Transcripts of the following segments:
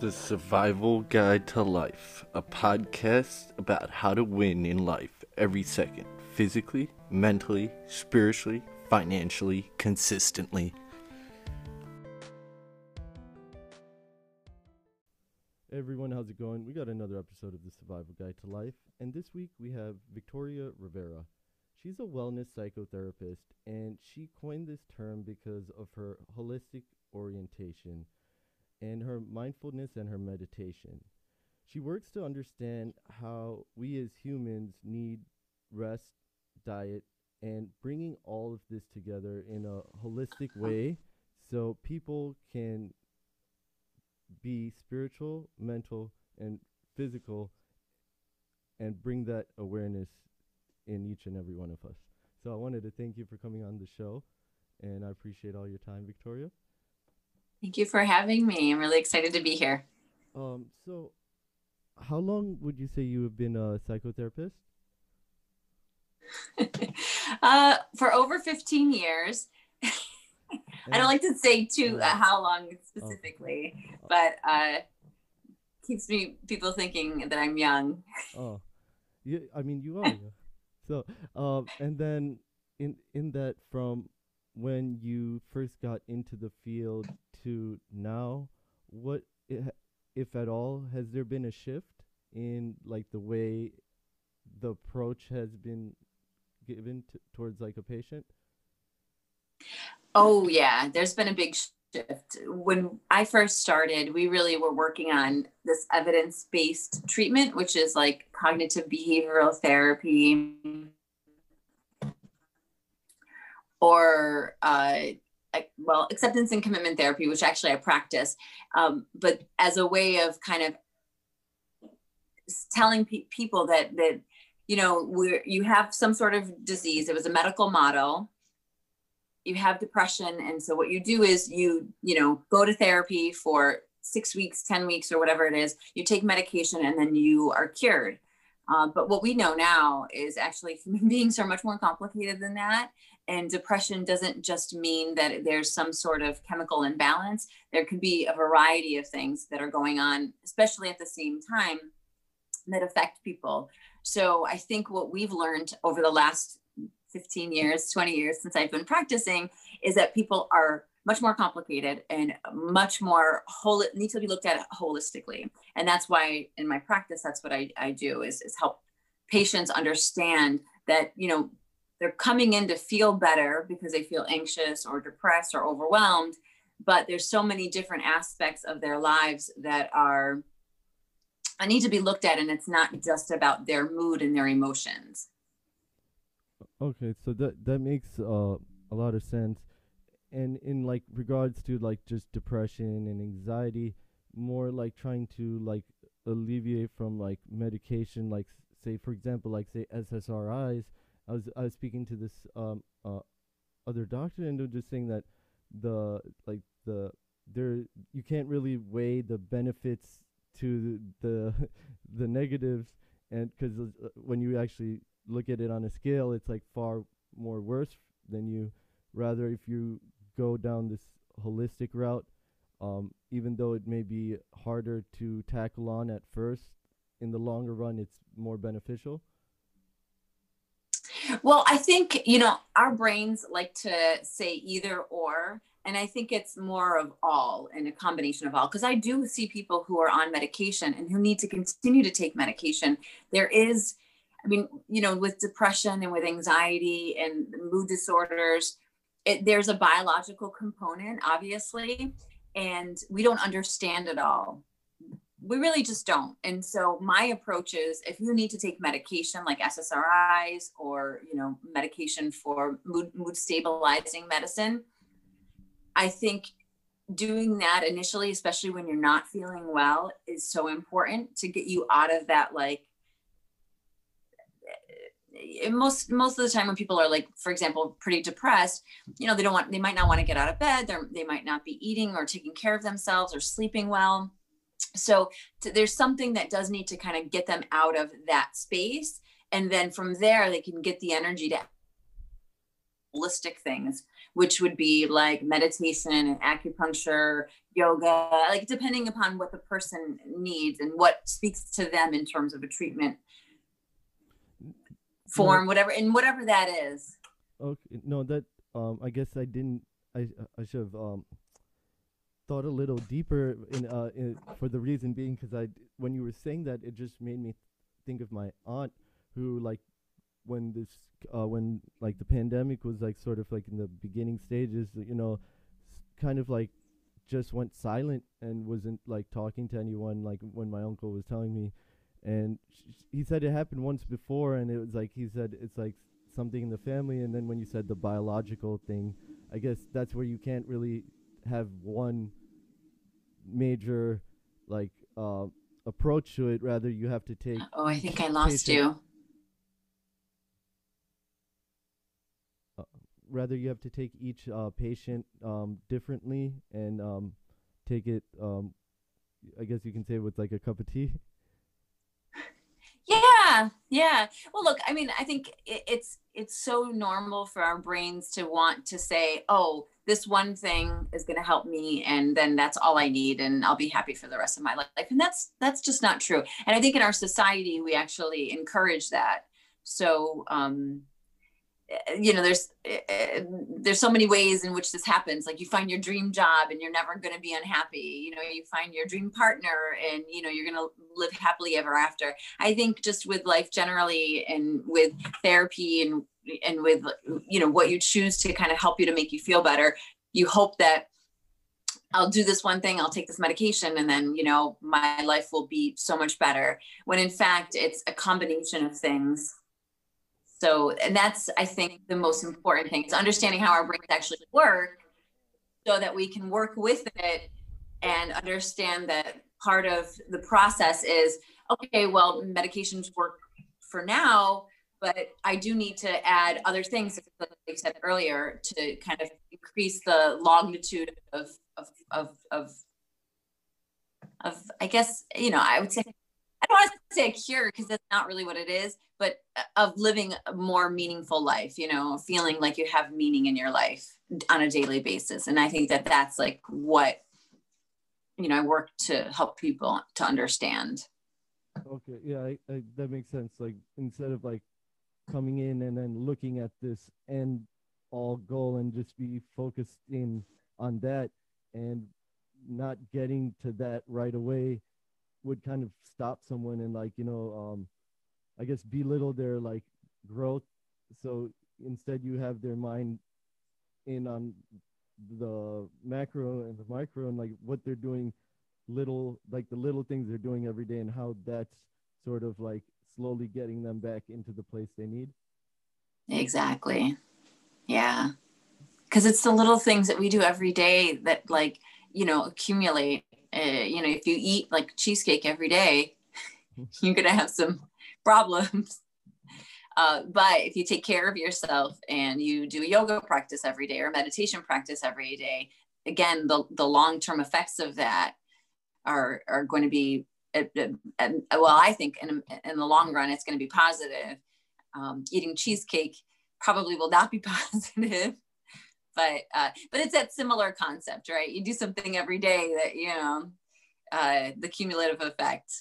The Survival Guide to Life, a podcast about how to win in life every second, physically, mentally, spiritually, financially, consistently. Everyone, how's it going? We got another episode of the Survival Guide to Life, and this week we have Victoria Rivera. She's a wellness psychotherapist, and she coined this term because of her holistic orientation and her mindfulness and her meditation. She works to understand how we as humans need rest, diet, and bringing all of this together in a holistic uh-huh. way so people can be spiritual, mental, and physical and bring that awareness in each and every one of us. So I wanted to thank you for coming on the show and I appreciate all your time, Victoria. Thank you for having me. I'm really excited to be here. Um, so, how long would you say you have been a psychotherapist? uh, for over 15 years. I don't like to say too uh, how long specifically, oh. but uh, keeps me people thinking that I'm young. Oh, yeah. I mean, you are. so, um, and then in in that from when you first got into the field to now, what, if at all, has there been a shift in like the way the approach has been given t- towards like a patient? Oh yeah, there's been a big shift. When I first started, we really were working on this evidence-based treatment, which is like cognitive behavioral therapy or uh, well, acceptance and commitment therapy, which actually I practice, um, but as a way of kind of telling pe- people that that you know you have some sort of disease. It was a medical model. You have depression, and so what you do is you you know go to therapy for six weeks, ten weeks, or whatever it is. You take medication, and then you are cured. Uh, but what we know now is actually human beings are much more complicated than that. And depression doesn't just mean that there's some sort of chemical imbalance. There could be a variety of things that are going on, especially at the same time, that affect people. So I think what we've learned over the last 15 years, 20 years since I've been practicing is that people are much more complicated and much more whole need to be looked at holistically. And that's why in my practice, that's what I, I do is, is help patients understand that, you know, they're coming in to feel better because they feel anxious or depressed or overwhelmed but there's so many different aspects of their lives that are I need to be looked at and it's not just about their mood and their emotions. Okay so that that makes uh, a lot of sense. And in like regards to like just depression and anxiety more like trying to like alleviate from like medication like say for example like say SSRIs I was I was speaking to this um uh other doctor and they're just saying that the like the there you can't really weigh the benefits to the the negatives and because uh, when you actually look at it on a scale it's like far more worse than you rather if you go down this holistic route um, even though it may be harder to tackle on at first in the longer run it's more beneficial well, I think, you know, our brains like to say either or. And I think it's more of all and a combination of all. Because I do see people who are on medication and who need to continue to take medication. There is, I mean, you know, with depression and with anxiety and mood disorders, it, there's a biological component, obviously, and we don't understand it all we really just don't. And so my approach is if you need to take medication like SSRIs or, you know, medication for mood, mood stabilizing medicine, I think doing that initially, especially when you're not feeling well, is so important to get you out of that like eh, most most of the time when people are like for example pretty depressed you know they don't want they might not want to get out of bed they they might not be eating or taking care of themselves or sleeping well so to, there's something that does need to kind of get them out of that space and then from there they can get the energy to holistic things, which would be like meditation and acupuncture, yoga, like depending upon what the person needs and what speaks to them in terms of a treatment form, whatever, and whatever that is. Okay, no, that um, I guess I didn't. I I should have um thought a little deeper in uh in, for the reason being because I when you were saying that it just made me think of my aunt who like when this uh when like the pandemic was like sort of like in the beginning stages you know kind of like just went silent and wasn't like talking to anyone like when my uncle was telling me. And sh- he said it happened once before and it was like he said it's like something in the family. And then when you said the biological thing i guess that's where you can't really have one major like uh approach to it rather you have to take Oh, I think I lost you. rather you have to take each uh, patient um, differently and um, take it um, i guess you can say with like a cup of tea Yeah, yeah. Well, look, I mean, I think it, it's it's so normal for our brains to want to say, "Oh, this one thing is going to help me, and then that's all I need, and I'll be happy for the rest of my life." And that's that's just not true. And I think in our society, we actually encourage that. So, um, eh, you know, there's eh, there's so many ways in which this happens. Like you find your dream job, and you're never going to be unhappy. You know, you find your dream partner, and you know you're going to live happily ever after. I think just with life generally and with therapy and and with you know what you choose to kind of help you to make you feel better, you hope that I'll do this one thing, I'll take this medication and then, you know, my life will be so much better. When in fact it's a combination of things. So, and that's I think the most important thing is understanding how our brains actually work so that we can work with it and understand that part of the process is okay, well, medications work for now, but I do need to add other things, like I said earlier, to kind of increase the longitude of of of of, of I guess you know I would say I don't want to say a cure because that's not really what it is, but uh, of living a more meaningful life. You know, feeling like you have meaning in your life on a daily basis, and I think that that's like what you know I work to help people to understand. okay yeah I, I, that makes sense like instead of like coming in and then looking at this end all goal and just be focused in on that and not getting to that right away would kind of stop someone and like you know um i guess belittle their like growth. So instead you have their mind in on the macro and the micro and like what they're doing little like the little things they're doing every day and how that's sort of like slowly getting them back into the place they need Exactly. Yeah. Because it's the little things that we do every day that, like, you know, accumulate. Uh, you know, if you eat like cheesecake every day, you're going to have some problems. Uh, but if you take care of yourself and you do a yoga practice every day or meditation practice every day, again, the, the long term effects of that are, are going to be, uh, uh, well, I think in, in the long run, it's going to be positive. Um, eating cheesecake probably will not be positive but uh, but it's that similar concept right? You do something every day that you know uh, the cumulative effect.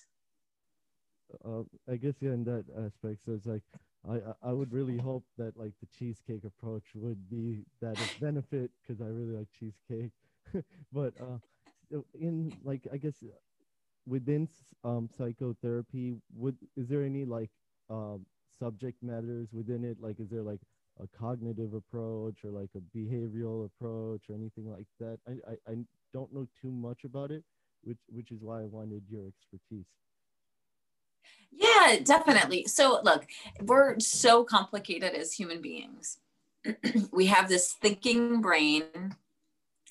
Uh, i guess yeah in that aspect so it's like I, I- would really hope that like the cheesecake approach would be that of benefit because I really like cheesecake. but uh, in like I guess within um, psychotherapy, would is there any like um, subject matters within it? Like, is there like a cognitive approach or like a behavioral approach or anything like that? I, I, I don't know too much about it, which which is why I wanted your expertise. yeah definitely so look we're so complicated as human beings we have this thinking brain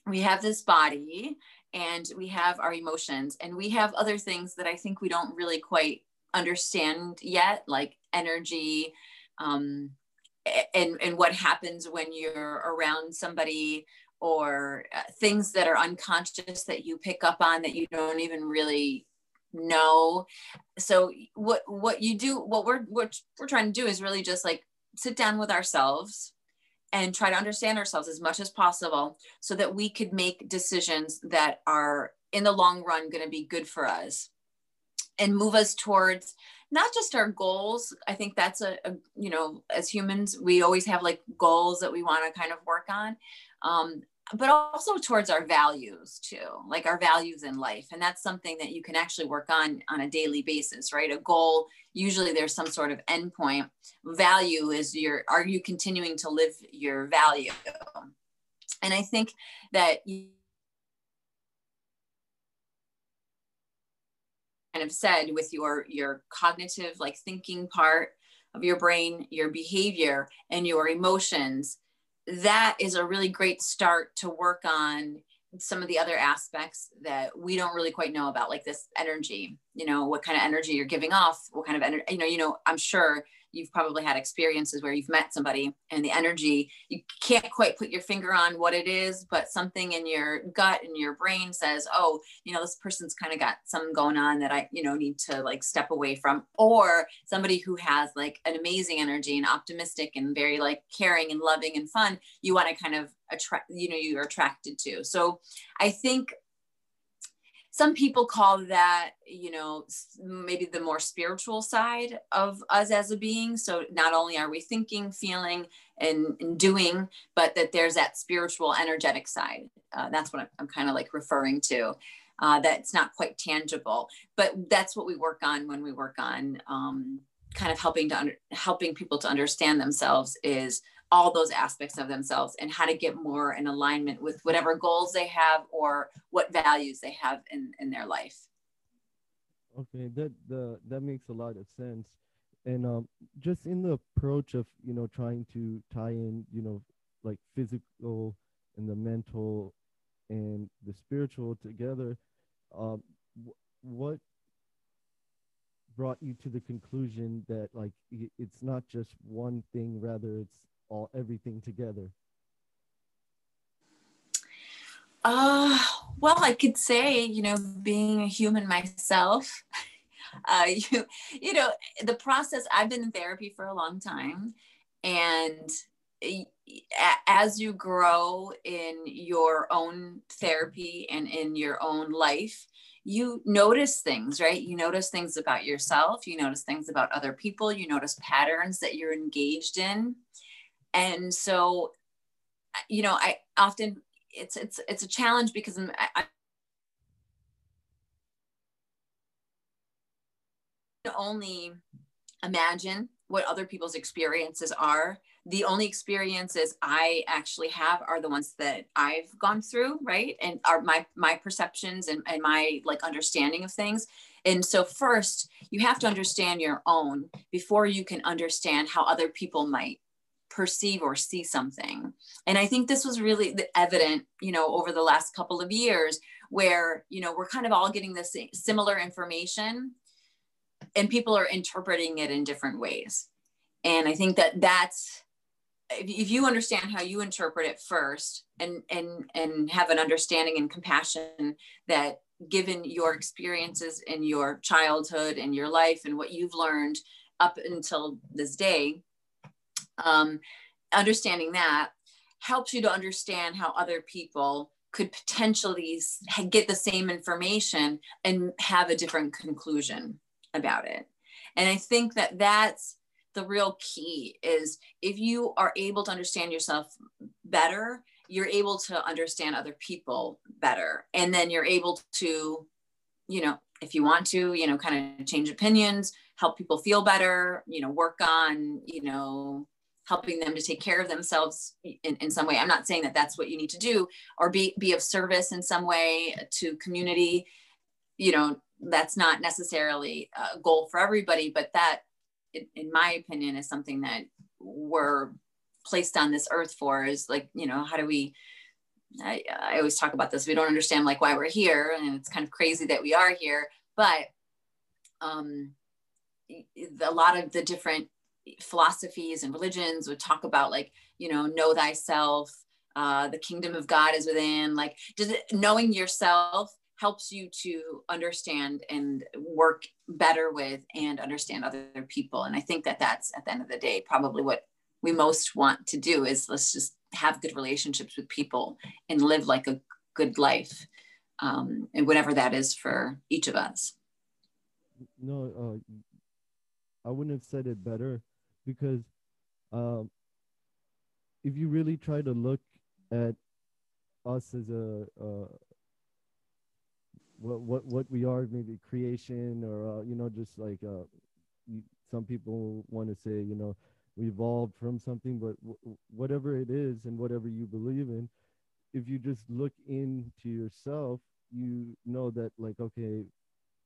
we have this body and we have our emotions and we have other things that i think we don't really quite understand yet like energy um, and and what happens when you're around somebody or uh, things that are unconscious that you pick up on that you don't even really know. So what what you do what we're what we're trying to do is really just like sit down with ourselves and try to understand ourselves as much as possible so that we could make decisions that are in the long run going to be good for us and move us towards not just our goals. I think that's a, a, you know as humans we always have like goals that we want to kind of work on. Um, but also towards our values too like our values in life and that's something that you can actually work on on a daily basis right? A goal usually there's some sort of endpoint. Value is your are you continuing to live your value? And i think that you kind of said with your your cognitive like thinking part of your brain your behavior and your emotions that is a really great start to work on some of the other aspects that we don't really quite know about like this energy you know what kind of energy you're giving off what kind of energy you know you know i'm sure you've probably had experiences where you've met somebody and the energy you can't quite put your finger on what it is but something in your gut and your brain says oh you know this person's kind of got something going on that i you know need to like step away from. Or somebody who has like an amazing energy and optimistic and very like caring and loving and fun you want to kind of attract you know you're attracted to. So i think some people call that you know maybe the more spiritual side of us as a being. So not only are we thinking feeling and, and doing but that there's that spiritual energetic side. Uh, that's what i'm, I'm kind of like referring to. Uh, that's not quite tangible but that's what we work on when we work on um, kind of helping to under, helping people to understand themselves is all those aspects of themselves and how to get more in alignment with whatever goals they have or what values they have in, in their life. Okay, that the that makes a lot of sense. And um, just in the approach of you know trying to tie in you know like physical and the mental and the spiritual together, um, what brought you to the conclusion that like it's not just one thing, rather it's all everything together? Uh, well, I could say, you know, being a human myself, uh, you, you know, the process, I've been in therapy for a long time. And as you grow in your own therapy and in your own life, you notice things, right? You notice things about yourself, you notice things about other people, you notice patterns that you're engaged in and so you know i often it's it's it's a challenge because I'm, I, I only imagine what other people's experiences are. The only experiences i actually have are the ones that i've gone through right? And are my my perceptions and, and my like understanding of things. And so first you have to understand your own before you can understand how other people might perceive or see something. And I think this was really evident, you know, over the last couple of years where, you know, we're kind of all getting this similar information and people are interpreting it in different ways. And I think that that's if you understand how you interpret it first and and and have an understanding and compassion that given your experiences in your childhood and your life and what you've learned up until this day um, understanding that helps you to understand how other people could potentially get the same information and have a different conclusion about it. And i think that that's the real key is if you are able to understand yourself better you're able to understand other people better. And then you're able to you know if you want to you know kind of change opinions help people feel better you know work on you know helping them to take care of themselves in, in some way. I'm not saying that that's what you need to do or be, be of service in some way to community. You know, that's not necessarily a goal for everybody, but that, in, in my opinion, is something that we're placed on this earth for is like, you know, how do we, I, I always talk about this. We don't understand like why we're here and it's kind of crazy that we are here, but um, a lot of the different philosophies and religions would talk about like you know know thyself uh, the kingdom of god is within like does it knowing yourself helps you to understand and work better with and understand other people. And i think that that's at the end of the day probably what we most want to do is let's just have good relationships with people and live like a good life um, and whatever that is for each of us. No uh, i wouldn't have said it better because um, if you really try to look at us as a uh, what what what we are maybe creation or uh, you know just like uh, some people want to say you know we evolved from something but whatever it is and whatever you believe in if you just look into yourself you know that like okay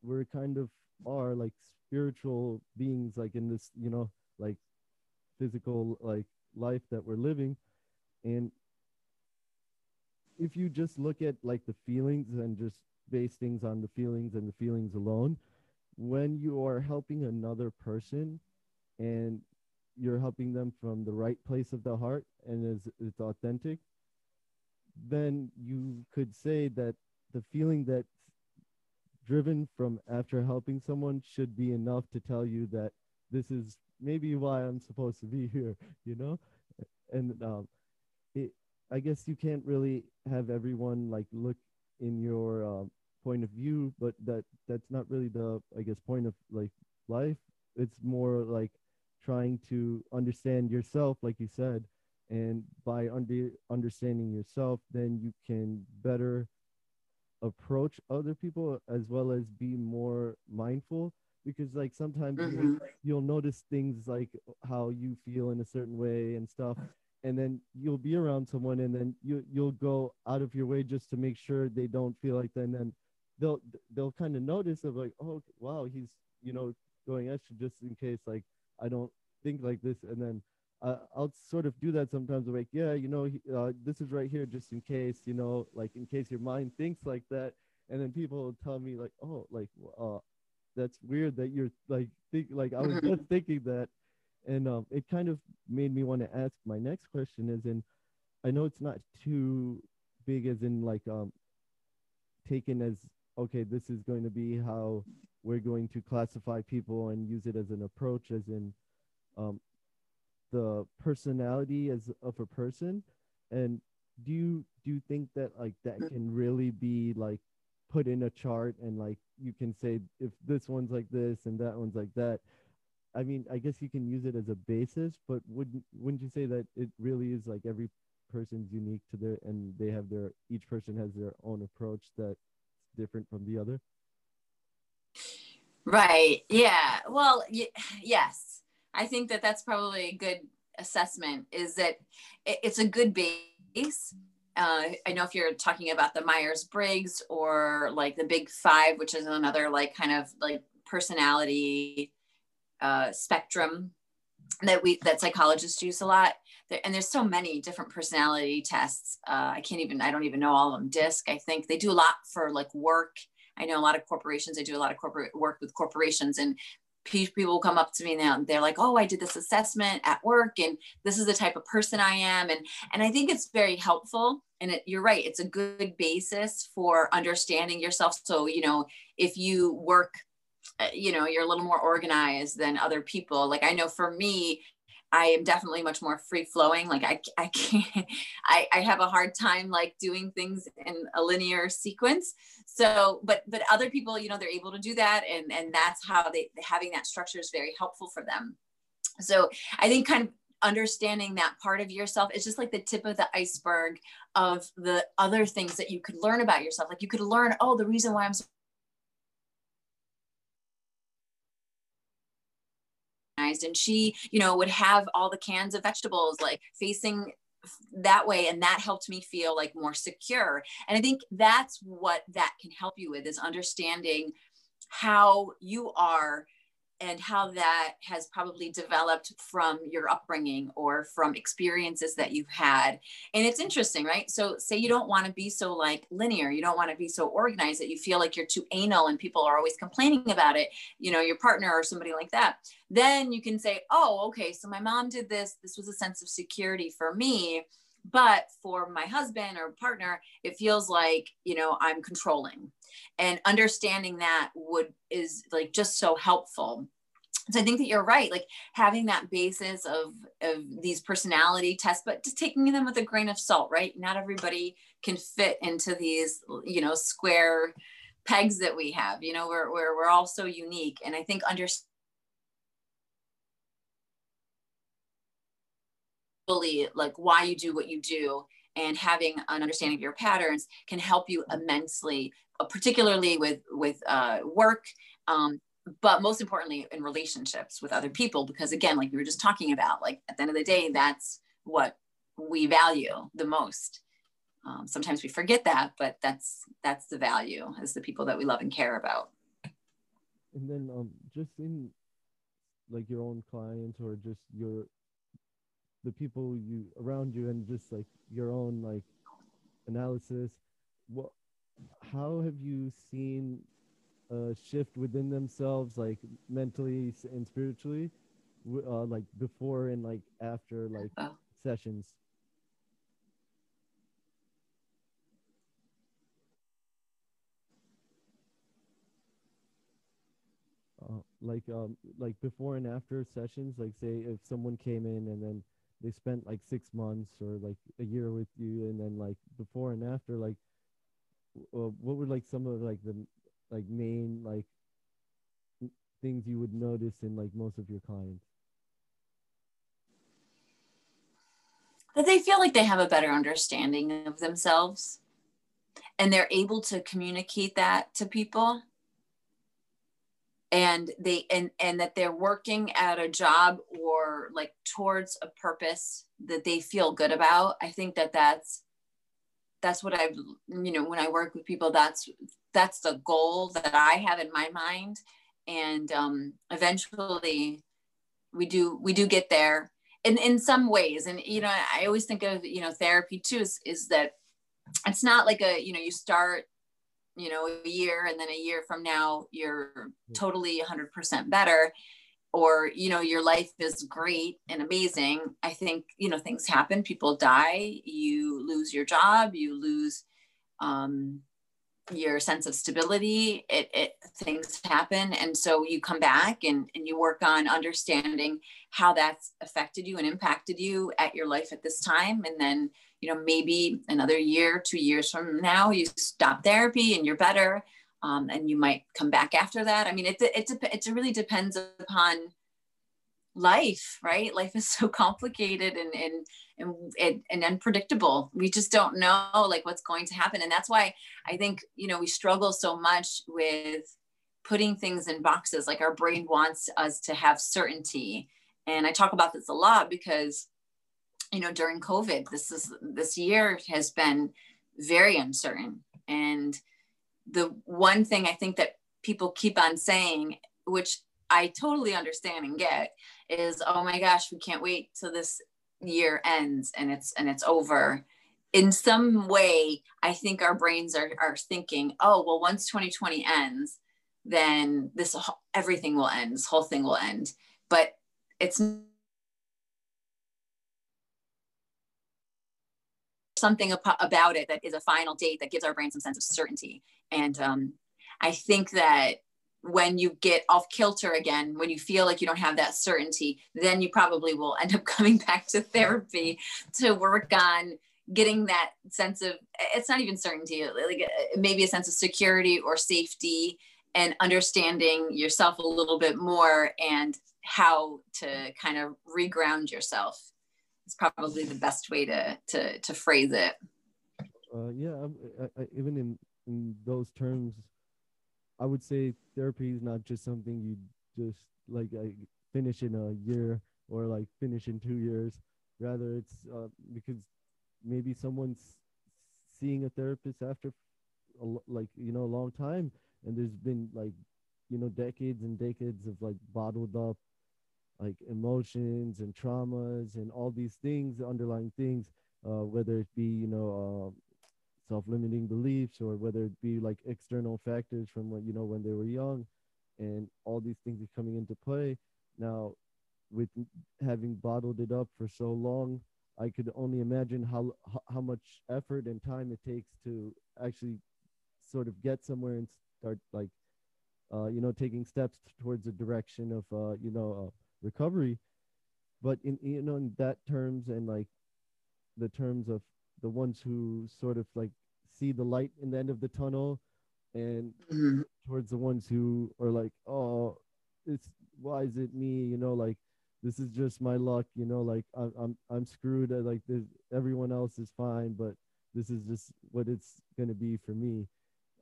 we're kind of are like spiritual beings like in this you know like physical like life that we're living. And if you just look at like the feelings and just base things on the feelings and the feelings alone when you are helping another person and you're helping them from the right place of the heart and it's, it's authentic then you could say that the feeling that's driven from after helping someone should be enough to tell you that this is maybe why I'm supposed to be here, you know? And um, it, I guess you can't really have everyone like look in your um, point of view, but that that's not really the I guess point of like life. It's more like trying to understand yourself, like you said, and by under understanding yourself, then you can better approach other people as well as be more mindful because like sometimes mm-hmm. you'll, notice things like how you feel in a certain way and stuff and then you'll be around someone and then you you'll go out of your way just to make sure they don't feel like that and then they'll they'll kind of notice of like oh wow he's you know going extra just in case like i don't think like this and then uh, i'll sort of do that sometimes I'm like yeah you know uh, this is right here just in case you know like in case your mind thinks like that and then people will tell me like oh like uh that's weird that you're like think like i was just thinking that and um, it kind of made me want to ask my next question is in i know it's not too big as in like um taken as okay this is going to be how we're going to classify people and use it as an approach as in um, the personality as of a person and do you do you think that like that mm. can really be like put in a chart and like you can say if this one's like this and that one's like that I mean, I guess you can use it as a basis, but wouldn't wouldn't you say that it really is like every person's unique to their and they have their each person has their own approach that's different from the other? Right. Yeah. Well, y- yes. I think that that's probably a good assessment is that it's a good base. Uh, I know if you're talking about the Myers Briggs or like the Big Five, which is another like kind of like personality uh, spectrum that we that psychologists use a lot. There, and there's so many different personality tests. Uh, i can't even i don't even know all of them. Disc i think they do a lot for like work. I know a lot of corporations they do a lot of corporate work with corporations and people come up to me now and they're like oh i did this assessment at work and this is the type of person i am. And and i think it's very helpful. And it, you're right it's a good basis for understanding yourself. So you know if you work uh, you know you're a little more organized than other people like i know for me i am definitely much more free flowing like i, I can't I, I have a hard time like doing things in a linear sequence. So but but other people you know they're able to do that and and that's how they having that structure is very helpful for them. So i think kind of understanding that part of yourself is just like the tip of the iceberg of the other things that you could learn about yourself. Like you could learn oh the reason why i'm so organized and she you know would have all the cans of vegetables like facing that way and that helped me feel like more secure. And i think that's what that can help you with is understanding how you are and how that has probably developed from your upbringing or from experiences that you've had. And it's interesting, right? So, say you don't want to be so like linear, you don't want to be so organized that you feel like you're too anal and people are always complaining about it, you know, your partner or somebody like that. Then you can say, oh, okay, so my mom did this. This was a sense of security for me but for my husband or partner it feels like you know i'm controlling and understanding that would is like just so helpful so I think that you're right. Like having that basis of of these personality tests, but just taking them with a grain of salt, right? Not everybody can fit into these, you know, square pegs that we have. You know, we're we're we're all so unique, and I think understanding like why you do what you do and having an understanding of your patterns can help you immensely uh, particularly with with uh, work um, but most importantly in relationships with other people because again like we were just talking about like at the end of the day that's what we value the most. Um, sometimes we forget that but that's that's the value as the people that we love and care about. And then um just in like your own clients or just your the people you around you and just like your own like analysis what how have you seen a shift within themselves like mentally and spiritually uh, like before and like after like oh. sessions uh, like um like before and after sessions like say if someone came in and then they spent like six months or like a year with you and then like before and after like uh, what were like some of like the like main like things you would notice in like most of your clients? That they feel like they have a better understanding of themselves and they're able to communicate that to people. And they and and that they're working at a job or like towards a purpose that they feel good about i think that that's that's what i've you know when i work with people that's that's the goal that i have in my mind. And um eventually we do we do get there in in some ways. And you know i always think of you know therapy too is, is that it's not like a you know you start you know a year and then a year from now you're totally 100% better or you know your life is great and amazing i think you know things happen people die you lose your job you lose um, your sense of stability it, it things happen. And so you come back and, and you work on understanding how that's affected you and impacted you at your life at this time. And then you know maybe another year two years from now you stop therapy and you're better um, and you might come back after that. I mean it, it, it, it really depends upon life right? Life is so complicated and and and, and unpredictable. We just don't know like what's going to happen. And that's why i think you know we struggle so much with putting things in boxes. Like our brain wants us to have certainty. And i talk about this a lot because you know during covid this is this year has been very uncertain. And the one thing i think that people keep on saying which i totally understand and get is oh my gosh we can't wait till this year ends and it's and it's over. In some way i think our brains are, are thinking oh well once 2020 ends then this everything will end. This whole thing will end. But it's something about it that is a final date that gives our brain some sense of certainty. And um, I think that when you get off kilter again, when you feel like you don't have that certainty, then you probably will end up coming back to therapy to work on getting that sense of it's not even certainty like maybe a sense of security or safety and understanding yourself a little bit more and how to kind of reground yourself is probably the best way to to to phrase it. Uh, yeah, I, I, even in in those terms, I would say therapy is not just something you just like finish in a year or like finish in two years. Rather, it's uh, because maybe someone's seeing a therapist after a, like you know a long time, and there's been like you know decades and decades of like bottled up like emotions and traumas and all these things, underlying things, uh, whether it be, you know, uh, self-limiting beliefs or whether it be like external factors from when, you know, when they were young and all these things are coming into play. Now, with having bottled it up for so long, I could only imagine how how much effort and time it takes to actually sort of get somewhere and start like uh, you know, taking steps towards a direction of, uh, you know, uh, recovery. But in, you know, in that terms and like the terms of the ones who sort of like see the light in the end of the tunnel and mm-hmm. towards the ones who are like, oh, it's why is it me? You know, like this is just my luck. You know, like I'm I'm I'm screwed. Like this, everyone else is fine, but this is just what it's gonna be for me.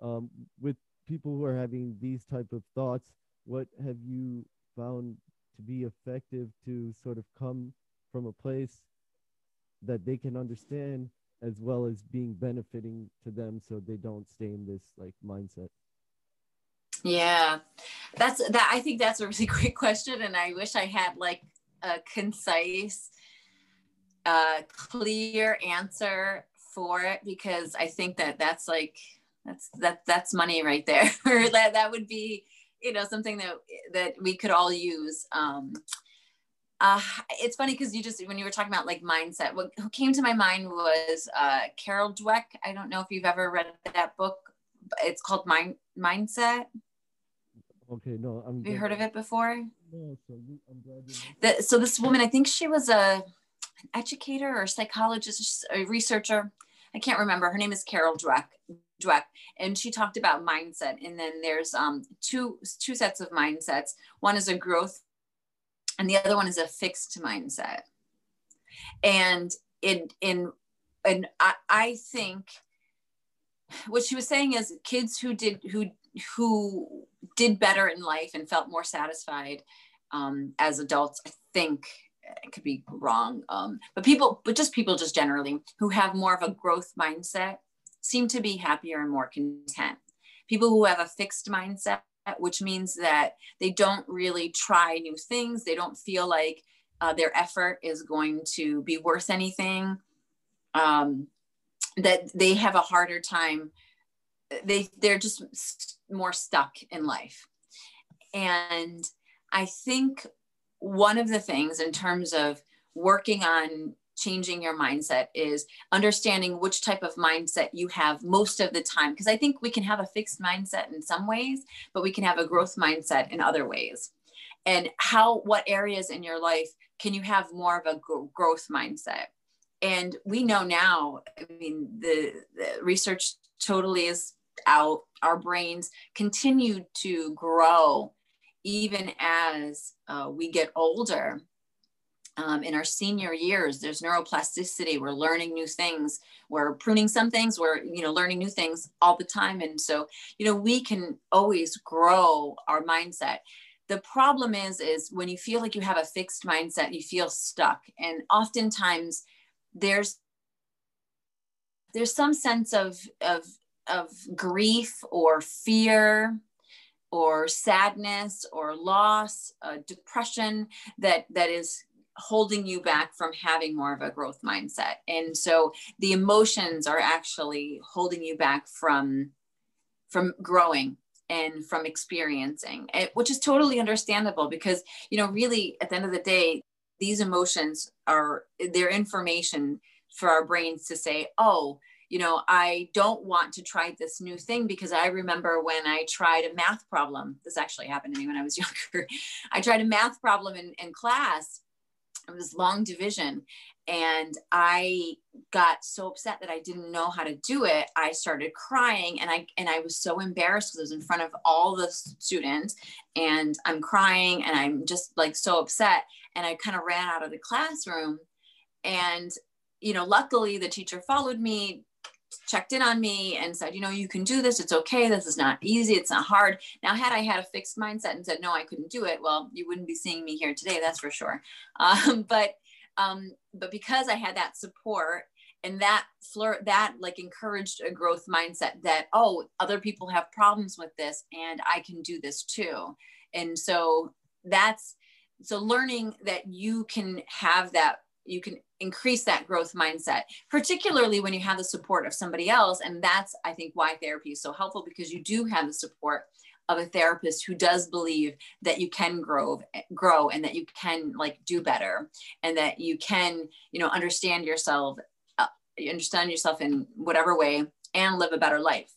Um, with people who are having these type of thoughts, what have you found to be effective to sort of come from a place that they can understand as well as being benefiting to them so they don't stay in this like mindset. Yeah. That's that i think that's a really great question and i wish i had like a concise uh clear answer for it because i think that that's like that's that that's money right there. That that would be you know something that that we could all use um uh, it's funny because you just when you were talking about like mindset, what came to my mind was uh, Carol Dweck. I don't know if you've ever read that book. It's called Mind Mindset. Okay, no, I'm. Have you heard of it before? No, so you, I'm glad you. The, so this woman, I think she was a an educator or psychologist, a researcher. I can't remember. Her name is Carol Dweck. Dweck, and she talked about mindset. And then there's um, two two sets of mindsets. One is a growth and the other one is a fixed mindset and in in and I, I think what she was saying is kids who did who who did better in life and felt more satisfied um, as adults i think it could be wrong um, but people but just people just generally who have more of a growth mindset seem to be happier and more content people who have a fixed mindset which means that they don't really try new things. They don't feel like uh, their effort is going to be worth anything. Um, that they have a harder time. They they're just more stuck in life, and I think one of the things in terms of working on changing your mindset is understanding which type of mindset you have most of the time. Because I think we can have a fixed mindset in some ways, but we can have a growth mindset in other ways. And how, what areas in your life can you have more of a growth mindset? And we know now, I mean, the, the research totally is out. Our brains continue to grow even as uh, we get older um, in our senior years there's neuroplasticity. We're learning new things. We're pruning some things. We're you know learning new things all the time. And so you know we can always grow our mindset. The problem is is when you feel like you have a fixed mindset you feel stuck. And oftentimes there's there's some sense of of of grief or fear or sadness or loss uh, depression that that is holding you back from having more of a growth mindset. And so the emotions are actually holding you back from from growing and from experiencing, it, which is totally understandable because you know really at the end of the day these emotions are their information for our brains to say, "Oh, you know, I don't want to try this new thing because I remember when I tried a math problem. This actually happened to me when I was younger. I tried a math problem in, in class it was long division and i got so upset that i didn't know how to do it i started crying and i and i was so embarrassed because i was in front of all the students and i'm crying and i'm just like so upset and i kind of ran out of the classroom and you know luckily the teacher followed me checked in on me and said, you know, you can do this. It's okay. This is not easy. It's not hard. Now, had I had a fixed mindset and said, no, I couldn't do it, well, you wouldn't be seeing me here today. That's for sure. Um, but, um, but because I had that support and that flirt, that like encouraged a growth mindset that, oh, other people have problems with this and I can do this too. And so that's, so learning that you can have that you can increase that growth mindset particularly when you have the support of somebody else. And that's i think why therapy is so helpful because you do have the support of a therapist who does believe that you can grow grow and that you can like do better and that you can you know understand yourself uh, understand yourself in whatever way and live a better life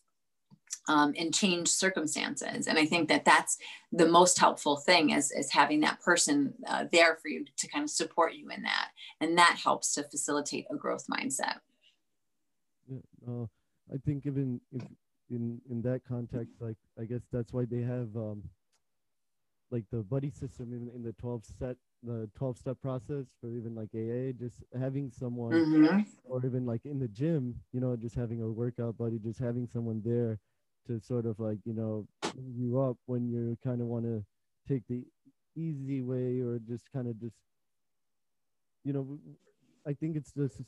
um, and change circumstances. And I think that that's the most helpful thing is, is having that person uh, there for you to kind of support you in that. And that helps to facilitate a growth mindset. Yeah, uh, I think even if in, in that context, like, I guess that's why they have um, like the buddy system in, in the 12 set the 12 step process for even like AA, just having someone mm-hmm. or even like in the gym, you know, just having a workout buddy, just having someone there to sort of like you know you up when you kind of want to take the easy way or just kind of just you know i think it's just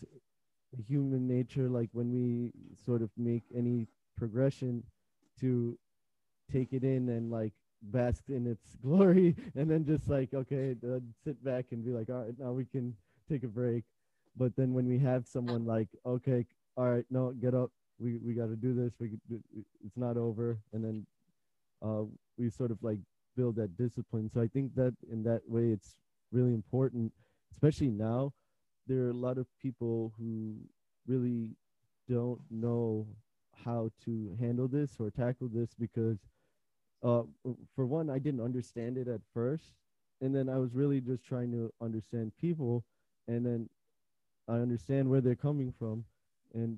human nature like when we sort of make any progression to take it in and like bask in its glory and then just like okay uh, sit back and be like all right now we can take a break. But then when we have someone like okay all right no get up we we got to do this. We it's not over, and then uh, we sort of like build that discipline. So I think that in that way, it's really important, especially now. There are a lot of people who really don't know how to handle this or tackle this because, uh, for one, I didn't understand it at first, and then I was really just trying to understand people, and then I understand where they're coming from, and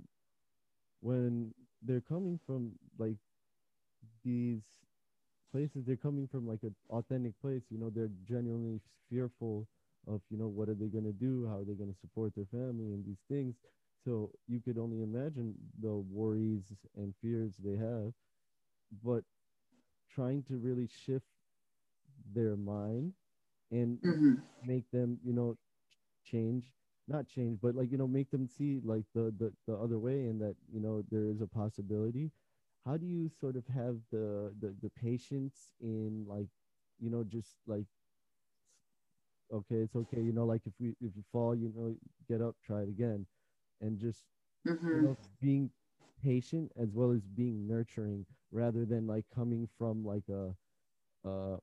when they're coming from like these places they're coming from like an authentic place you know they're genuinely fearful of you know what are they going to do? How are they going to support their family and these things? So you could only imagine the worries and fears they have. But trying to really shift their mind and mm-hmm. make them you know change not change, but like you know, make them see like the the the other way, and that you know there is a possibility. How do you sort of have the the the patience in like, you know, just like, okay, it's okay, you know, like if we if you fall, you know, get up, try it again, and just mm-hmm. you know being patient as well as being nurturing rather than like coming from like a uh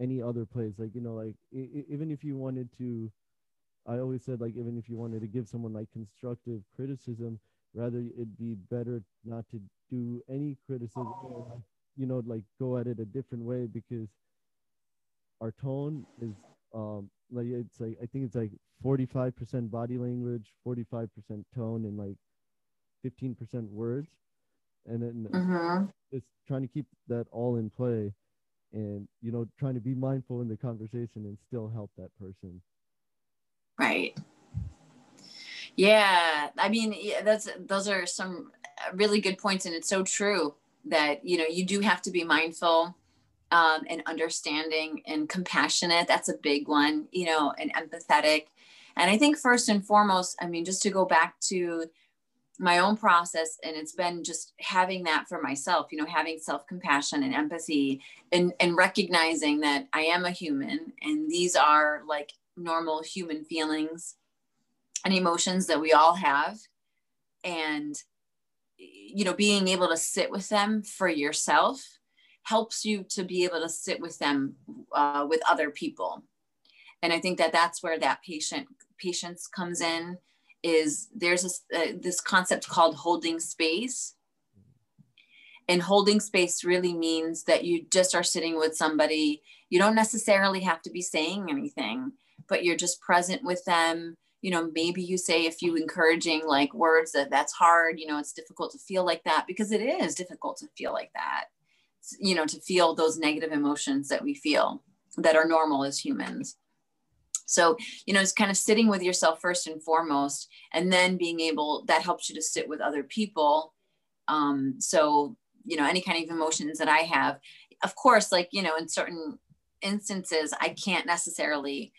any other place like you know like I- even if you wanted to I always said like even if you wanted to give someone like constructive criticism, rather it'd be better not to do any criticism, or, you know, like go at it a different way because our tone is um like it's like I think it's like 45% body language, 45% tone, and like 15% words, and then mm-hmm. it's trying to keep that all in play, and you know trying to be mindful in the conversation and still help that person. Right. Yeah, I mean, that's those are some really good points, and it's so true that you know you do have to be mindful um, and understanding and compassionate. That's a big one, you know, and empathetic. And I think first and foremost, I mean, just to go back to my own process, and it's been just having that for myself, you know, having self compassion and empathy, and and recognizing that I am a human, and these are like normal human feelings and emotions that we all have. And you know being able to sit with them for yourself helps you to be able to sit with them uh, with other people. And i think that that's where that patient patience comes in is there's this, uh, this concept called holding space. And holding space really means that you just are sitting with somebody. You don't necessarily have to be saying anything but you're just present with them. You know maybe you say a few encouraging like words that that's hard you know it's difficult to feel like that because it is difficult to feel like that. You know to feel those negative emotions that we feel that are normal as humans. So you know it's kind of sitting with yourself first and foremost and then being able that helps you to sit with other people. Um so you know any kind of emotions that i have of course like you know in certain instances i can't necessarily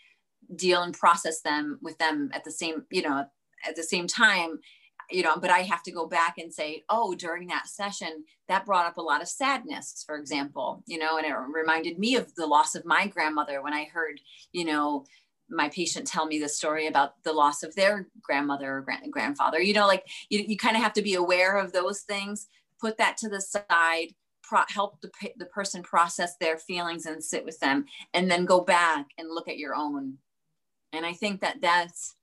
deal and process them with them at the same you know at the same time you know but i have to go back and say oh during that session that brought up a lot of sadness for example you know and it reminded me of the loss of my grandmother when i heard you know my patient tell me the story about the loss of their grandmother or grand- grandfather you know like you, you kind of have to be aware of those things put that to the side pro- help the, the person process their feelings and sit with them and then go back and look at your own and i think that that's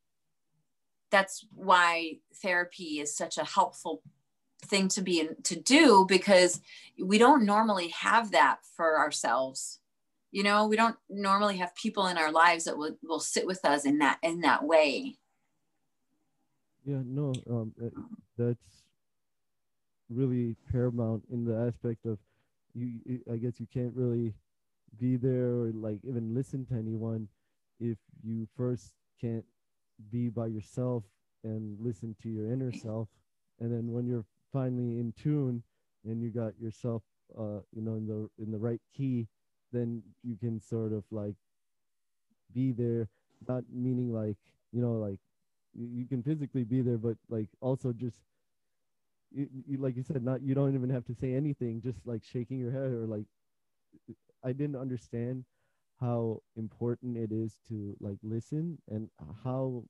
that's why therapy is such a helpful thing to be in, to do because we don't normally have that for ourselves. You know we don't normally have people in our lives that will, will sit with us in that in that way. Yeah no um, that's really paramount in the aspect of you i guess you can't really be there or like even listen to anyone if you first can't be by yourself and listen to your inner self and then when you're finally in tune and you got yourself uh you know in the in the right key then you can sort of like be there not meaning like you know like you, you can physically be there but like also just you, you like you said not you don't even have to say anything just like shaking your head or like i didn't understand how important it is to like listen and how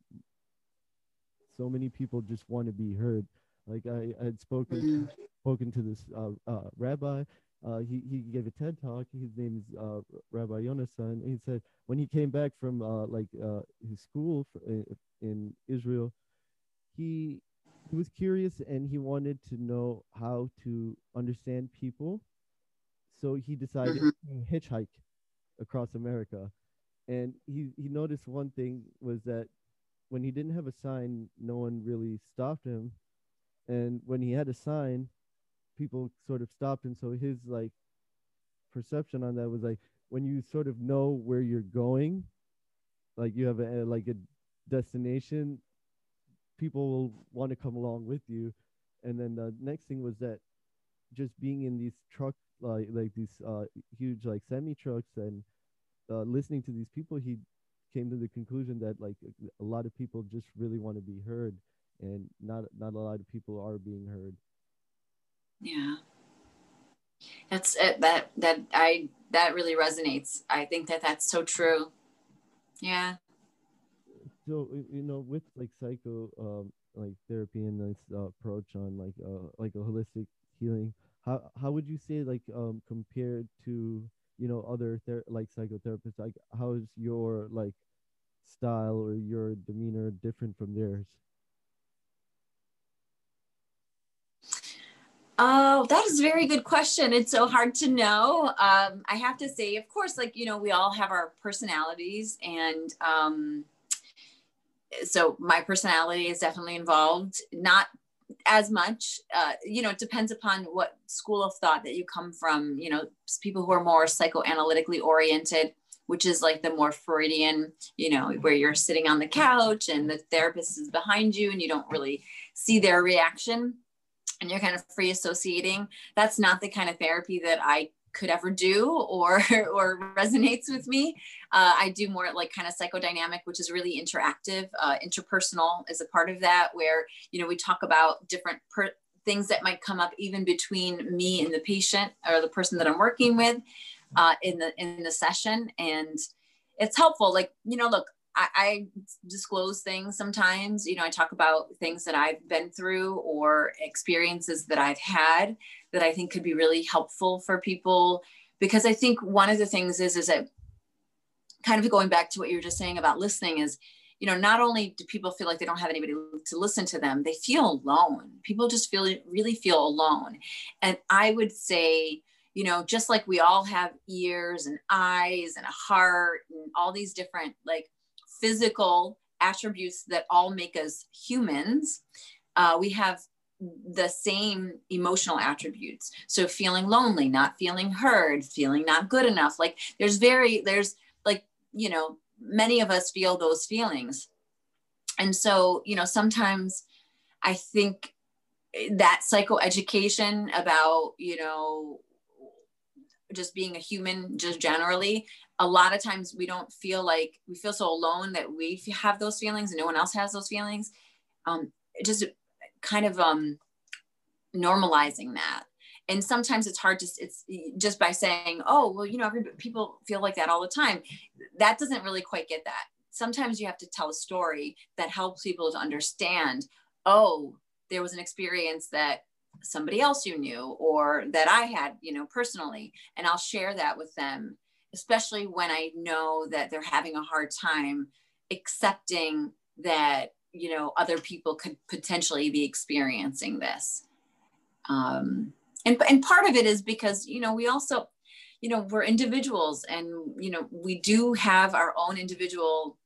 so many people just want to be heard like i, I had spoken mm-hmm. spoken to this uh, uh, rabbi uh, he, he gave a TED talk. His name is uh, Rabbi Yonasan. He said when he came back from uh, like uh, his school in, in Israel, he he was curious and he wanted to know how to understand people. So he decided mm-hmm. to hitchhike across America. And he, he noticed one thing was that when he didn't have a sign, no one really stopped him. And when he had a sign, people sort of stopped him. So his like perception on that was like when you sort of know where you're going, like you have a like a destination, people will want to come along with you. And then the next thing was that just being in these truck like like these uh, huge like semi trucks and uh, listening to these people, he came to the conclusion that like a lot of people just really want to be heard, and not not a lot of people are being heard. Yeah, that's it. That that I that really resonates. I think that that's so true. Yeah so you know with like psycho um like therapy and this uh, approach on like uh like a holistic healing how how would you say like um compared to you know other ther- like psychotherapists like how is your like style or your demeanor different from theirs Oh, that is a very good question. It's so hard to know. Um, I have to say, of course, like, you know, we all have our personalities and um, so my personality is definitely involved not as much uh, you know it depends upon what school of thought that you come from you know people who are more psychoanalytically oriented which is like the more freudian you know where you're sitting on the couch and the therapist is behind you and you don't really see their reaction and you're kind of free associating. That's not the kind of therapy that i could ever do or or resonates with me. Uh, I do more like kind of psychodynamic, which is really interactive. Uh, interpersonal is a part of that, where you know we talk about different per- things that might come up even between me and the patient or the person that I'm working with uh, in the in the session, and it's helpful. Like you know, look, I, I, disclose things sometimes. You know, I talk about things that I've been through or experiences that I've had that I think could be really helpful for people. Because I think one of the things is is that kind of going back to what you were just saying about listening is, you know, not only do people feel like they don't have anybody to listen to them, they feel alone. People just feel really feel alone. And I would say, you know, just like we all have ears and eyes and a heart and all these different like physical attributes that all make us humans, uh, we have the same emotional attributes. So feeling lonely, not feeling heard, feeling not good enough. Like there's very, there's like, you know, many of us feel those feelings. And so, you know, sometimes I think that psychoeducation about, you know, just being a human just generally a lot of times we don't feel like we feel so alone that we have those feelings and no one else has those feelings. Um, just kind of um, normalizing that. And sometimes it's hard to it's just by saying oh well you know people feel like that all the time. That doesn't really quite get that. Sometimes you have to tell a story that helps people to understand oh there was an experience that somebody else you knew or that i had you know personally and i'll share that with them especially when I know that they're having a hard time accepting that, you know, other people could potentially be experiencing this. um, and and part of it is because you know we also you know we're individuals and you know we do have our own individual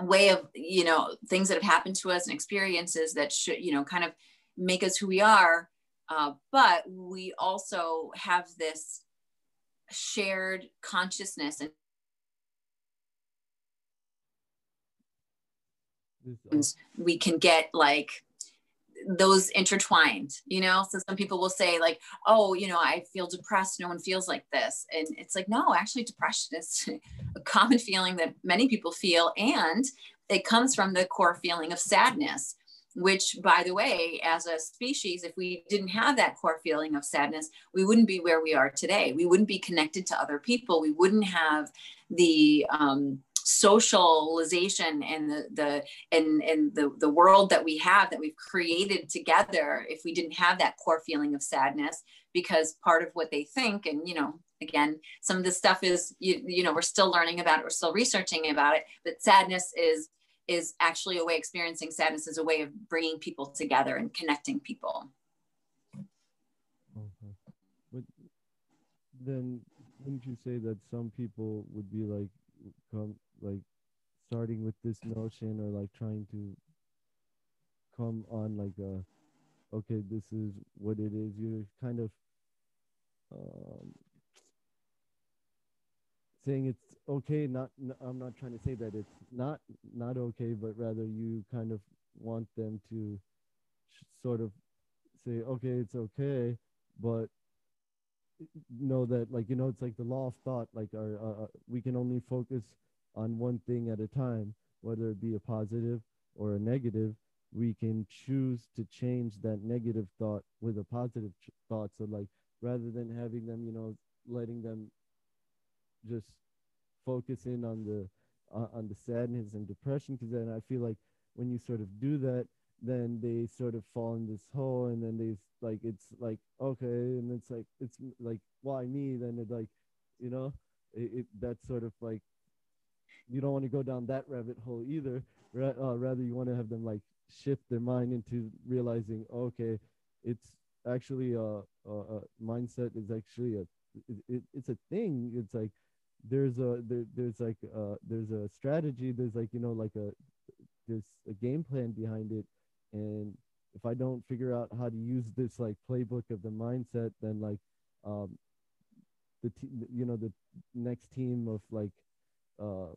way of you know things that have happened to us and experiences that should you know kind of make us who we are uh, but we also have this shared consciousness and we can get like those intertwined you know? So some people will say like oh you know i feel depressed. No one feels like this. And it's like no actually depression is a common feeling that many people feel and it comes from the core feeling of sadness which by the way as a species if we didn't have that core feeling of sadness we wouldn't be where we are today. We wouldn't be connected to other people. We wouldn't have the um, socialization and the the and and the the world that we have that we've created together if we didn't have that core feeling of sadness because part of what they think and you know again some of this stuff is you, you know we're still learning about it we're still researching about it but sadness is is actually a way experiencing sadness is a way of bringing people together and connecting people. But then wouldn't you say that some people would be like come like starting with this notion or like trying to come on like a okay this is what it is. You're kind of um, saying it's okay not i'm not trying to say that it's not not okay but rather you kind of want them to sort of say okay it's okay but know that like you know it's like the law of thought like our uh, we can only focus on one thing at a time, whether it be a positive or a negative, we can choose to change that negative thought with a positive ch- thought. So, like, rather than having them, you know, letting them just focus in on the uh, on the sadness and depression, because then I feel like when you sort of do that, then they sort of fall in this hole, and then they like it's like okay, and it's like it's like why me? Then it like, you know, it, it that's sort of like you don't want to go down that rabbit hole either. Uh, rather, you want to have them like shift their mind into realizing, okay, it's actually a, a, a mindset is actually a it, it, it's a thing. It's like there's a there, there's like uh there's a strategy. There's like you know like a there's a game plan behind it, and if I don't figure out how to use this like playbook of the mindset, then like um the te- you know the next team of like uh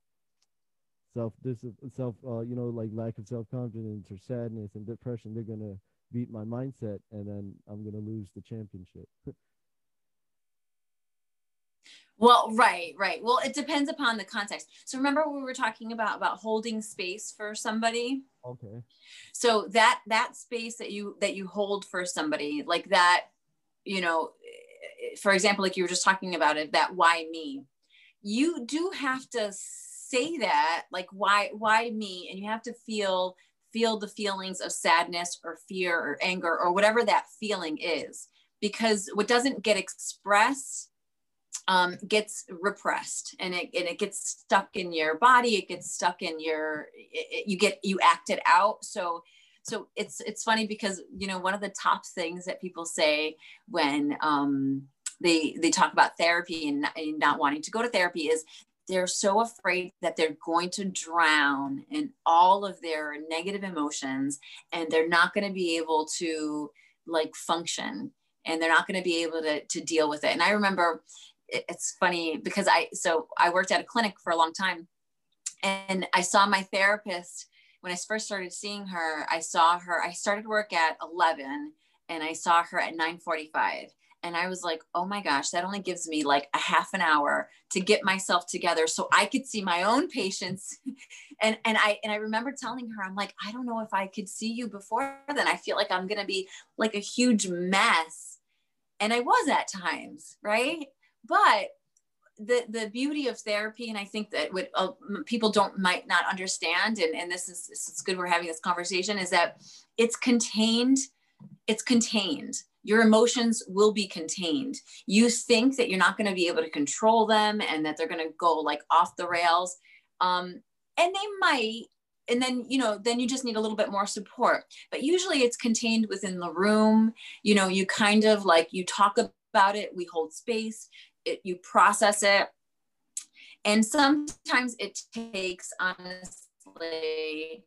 self dis self uh, you know like lack of self confidence or sadness and depression they're gonna beat my mindset and then i'm gonna lose the championship well right right. Well it depends upon the context. So remember we were talking about about holding space for somebody? Okay. So that that space that you that you hold for somebody like that you know for example like you were just talking about it that why me? You do have to say that like why why me? And you have to feel feel the feelings of sadness or fear or anger or whatever that feeling is. Because what doesn't get expressed um, gets repressed and it, and it gets stuck in your body. It gets stuck in your it, you get you act it out. So so it's it's funny because you know one of the top things that people say when um, they they talk about therapy and, and not wanting to go to therapy is they're so afraid that they're going to drown in all of their negative emotions and they're not going to be able to like function and they're not going to be able to, to deal with it. And i remember it's funny because i so i worked at a clinic for a long time and i saw my therapist when i first started seeing her i saw her i started work at 11 and i saw her at 945 and I was like, oh my gosh, that only gives me like a half an hour to get myself together so I could see my own patients. and and I and I remember telling her, I'm like, I don't know if I could see you before then. I feel like I'm gonna be like a huge mess. And I was at times, right? But the the beauty of therapy, and I think that what uh, people don't might not understand, and, and this is it's good we're having this conversation, is that it's contained, it's contained your emotions will be contained. You think that you're not going to be able to control them and that they're going to go like off the rails. Um, and they might, and then you know then you just need a little bit more support but usually it's contained within the room you know you kind of like you talk about it we hold space it, you process it. And sometimes it takes honestly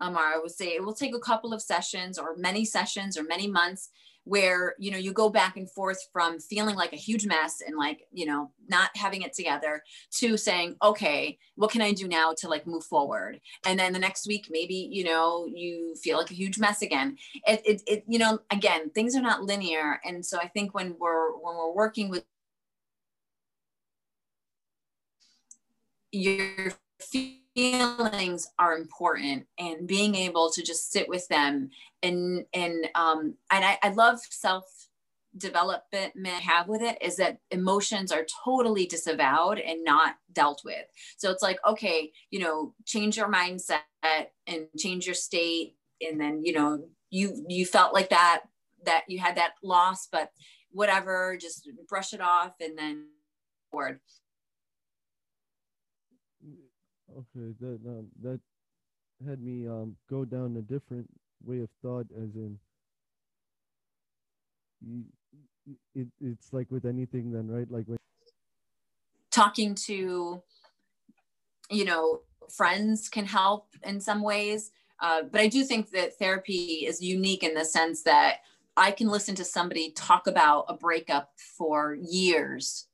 Amar, I would say it will take a couple of sessions or many sessions or many months where you know you go back and forth from feeling like a huge mess and like you know not having it together to saying okay what can i do now to like move forward? And then the next week maybe you know you feel like a huge mess again. It, it, it you know again things are not linear. And so i think when we're when we're working with your feelings are important and being able to just sit with them and and um and I, I love self development I have with it is that emotions are totally disavowed and not dealt with. So it's like, okay, you know, change your mindset and change your state. And then, you know, you you felt like that, that you had that loss, but whatever, just brush it off and then forward. Okay, that um, that had me um go down a different way of thought, as in, it it's like with anything, then right? Like when talking to, you know, friends can help in some ways, uh, but I do think that therapy is unique in the sense that I can listen to somebody talk about a breakup for years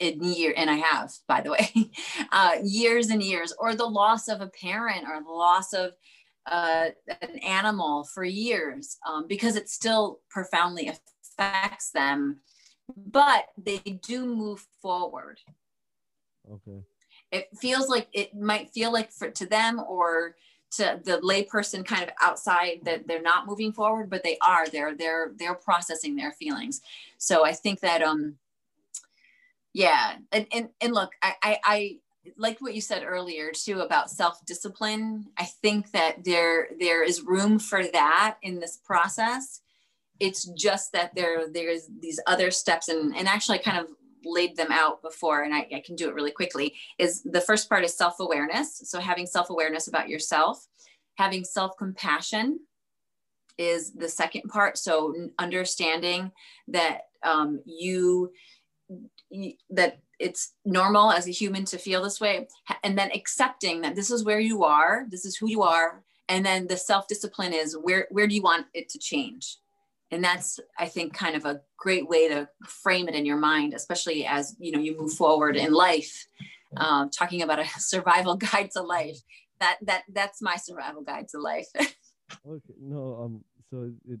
in year and i have by the way uh, years and years or the loss of a parent or the loss of uh, an animal for years um, because it still profoundly affects them but they do move forward. Okay. It feels like it might feel like for to them or to the layperson kind of outside that they're not moving forward but they are they're they're they're processing their feelings. So i think that um yeah and and, and look I, I i like what you said earlier too about self-discipline. I think that there there is room for that in this process. It's just that there there's these other steps and and actually kind of laid them out before and I, I can do it really quickly is the first part is self-awareness. So having self-awareness about yourself having self-compassion is the second part. So understanding that um, you that it's normal as a human to feel this way and then accepting that this is where you are this is who you are and then the self-discipline is where where do you want it to change? And that's i think kind of a great way to frame it in your mind especially as you know you move forward in life um, talking about a survival guide to life. That that that's my survival guide to life. Okay no um so it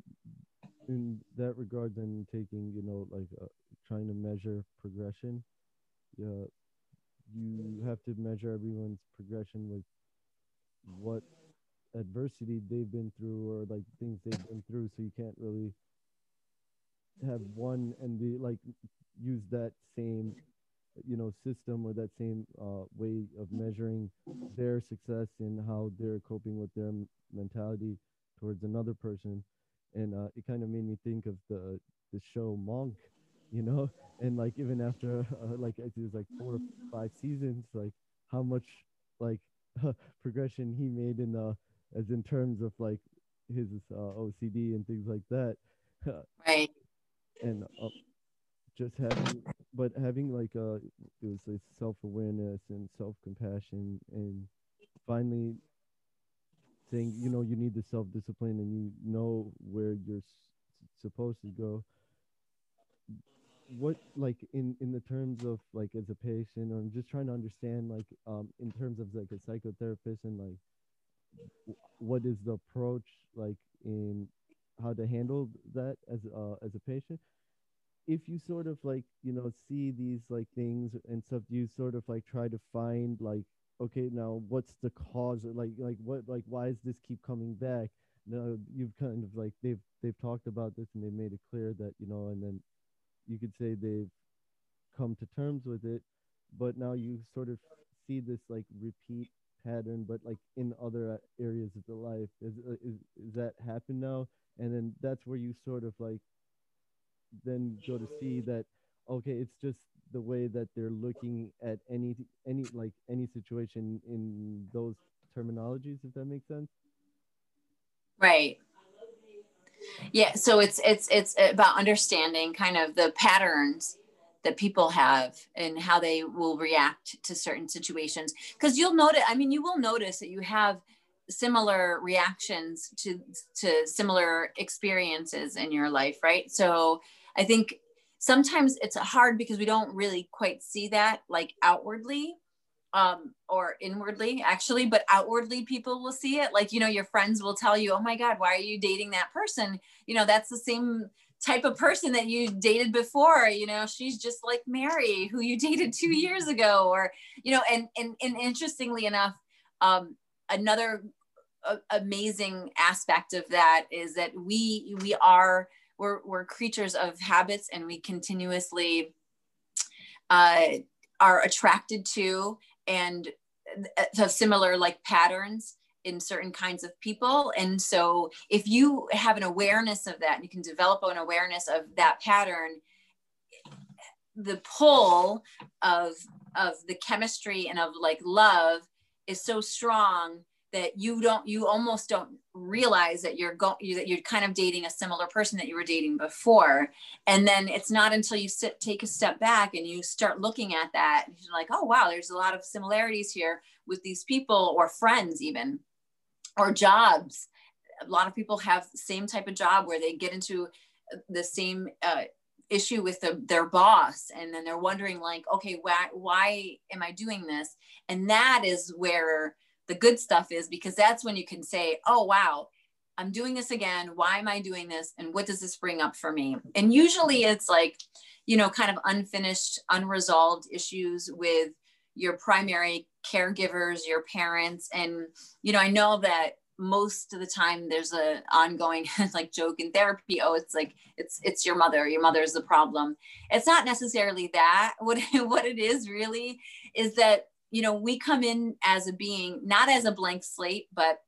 in that regard then taking you know like uh, trying to measure progression. Yeah, you have to measure everyone's progression with what adversity they've been through or like things they've been through. So you can't really have one and be like use that same you know system or that same uh, way of measuring their success and how they're coping with their mentality towards another person and uh, it kind of made me think of the the show monk you know? And like even after uh, like it was like four or five seasons like how much like progression he made in the as in terms of like his uh, ocd and things like that. Right. And uh, just having but having like uh it was like self-awareness and self-compassion and finally saying you know you need the self-discipline and you know where you're s- supposed to go what like in in the terms of like as a patient or i'm just trying to understand like um in terms of like a psychotherapist and like what is the approach like in how to handle that as uh as a patient? If you sort of like you know see these like things and stuff you sort of like try to find like okay now what's the cause like like what like why does this keep coming back? Now you've kind of like they've they've talked about this and they made it clear that you know and then you could say they've come to terms with it, but now you sort of see this like repeat pattern, but like in other areas of the life. Is, uh, is, is that happen now? And then that's where you sort of like then go to see that okay, it's just the way that they're looking at any any like any situation in those terminologies if that makes sense right yeah so it's it's it's about understanding kind of the patterns that people have and how they will react to certain situations. Because you'll notice i mean you will notice that you have similar reactions to to similar experiences in your life right? So i think sometimes it's hard because we don't really quite see that like outwardly um or inwardly actually but outwardly people will see it. Like you know your friends will tell you oh my god why are you dating that person? You know that's the same type of person that you dated before you know she's just like mary who you dated two years ago or you know and and, and interestingly enough um another amazing aspect of that is that we we are we're, we're creatures of habits and we continuously uh, are attracted to and similar like patterns in certain kinds of people. And so if you have an awareness of that you can develop an awareness of that pattern the pull of of the chemistry and of like love is so strong that you don't you almost don't realize that you're going you, that you're kind of dating a similar person that you were dating before. And then it's not until you sit take a step back and you start looking at that and you're like oh wow there's a lot of similarities here with these people or friends even or jobs. A lot of people have same type of job where they get into the same uh, issue with the, their boss. And then they're wondering like okay why why am i doing this? And that is where the good stuff is because that's when you can say, oh, wow, I'm doing this again. Why am I doing this? And what does this bring up for me? And usually it's like, you know, kind of unfinished, unresolved issues with your primary caregivers, your parents. And, you know, I know that most of the time there's a ongoing like joke in therapy oh it's like it's it's your mother your mother's the problem it's not necessarily that what what it is really is that you know, we come in as a being, not as a blank slate, but,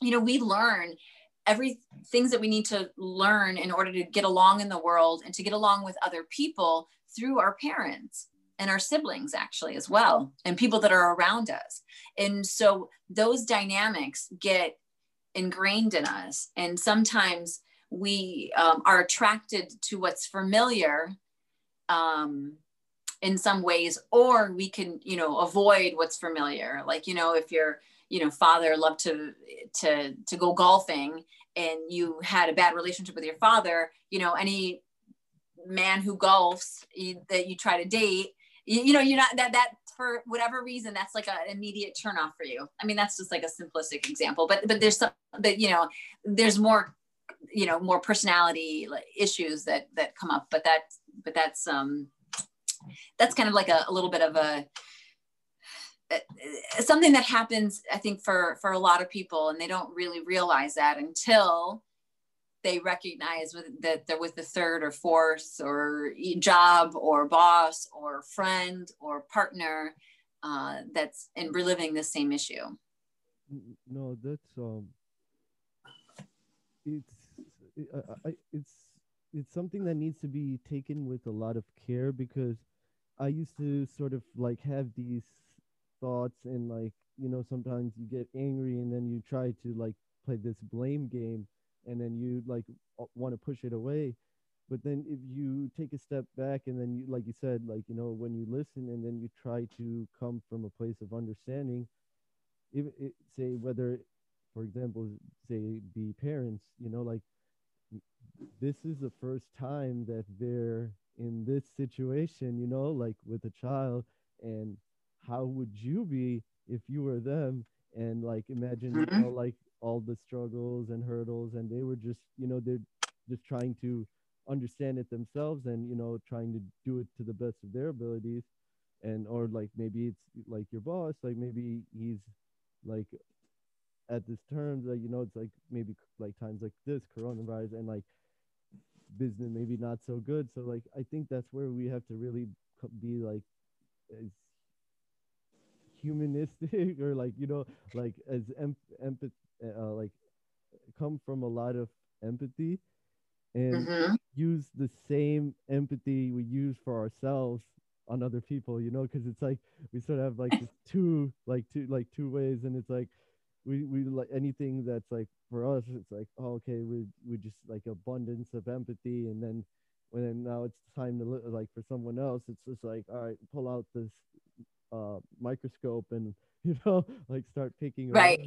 you know, we learn every things that we need to learn in order to get along in the world and to get along with other people through our parents and our siblings actually as well and people that are around us. And so those dynamics get ingrained in us. And sometimes we um, are attracted to what's familiar um, in some ways or we can you know avoid what's familiar. Like you know if your you know father loved to to to go golfing and you had a bad relationship with your father you know any man who golfs you, that you try to date you, you, know you're not that that for whatever reason that's like an immediate turn off for you. I mean that's just like a simplistic example but but there's some but you know there's more you know more personality issues that that come up but that but that's um that's kind of like a, a little bit of a something that happens i think for for a lot of people and they don't really realize that until they recognize that they're with the third or fourth or job or boss or friend or partner uh, that's and reliving the same issue. No that's um it's I, I, it's it's something that needs to be taken with a lot of care because I used to sort of like have these thoughts and like you know sometimes you get angry and then you try to like play this blame game and then you like want to push it away. But then if you take a step back and then you like you said like you know when you listen and then you try to come from a place of understanding if it, say whether for example say be parents you know like this is the first time that they're in this situation, you know, like with a child, and how would you be if you were them? And like imagine, mm-hmm. you know, like all the struggles and hurdles, and they were just, you know, they're just trying to understand it themselves and you know trying to do it to the best of their abilities and or like maybe it's like your boss like maybe he's like at this terms like you know it's like maybe like times like this coronavirus and like business maybe not so good so like i think that's where we have to really be like as humanistic or like you know like as em- empathy uh, like come from a lot of empathy and mm-hmm. use the same empathy we use for ourselves on other people you know because it's like we sort of have like two like two like two ways and it's like we we like anything that's like for us it's like oh, okay we we just like abundance of empathy and then when now it's time to look like for someone else it's just like all right pull out this uh microscope and you know like start picking right.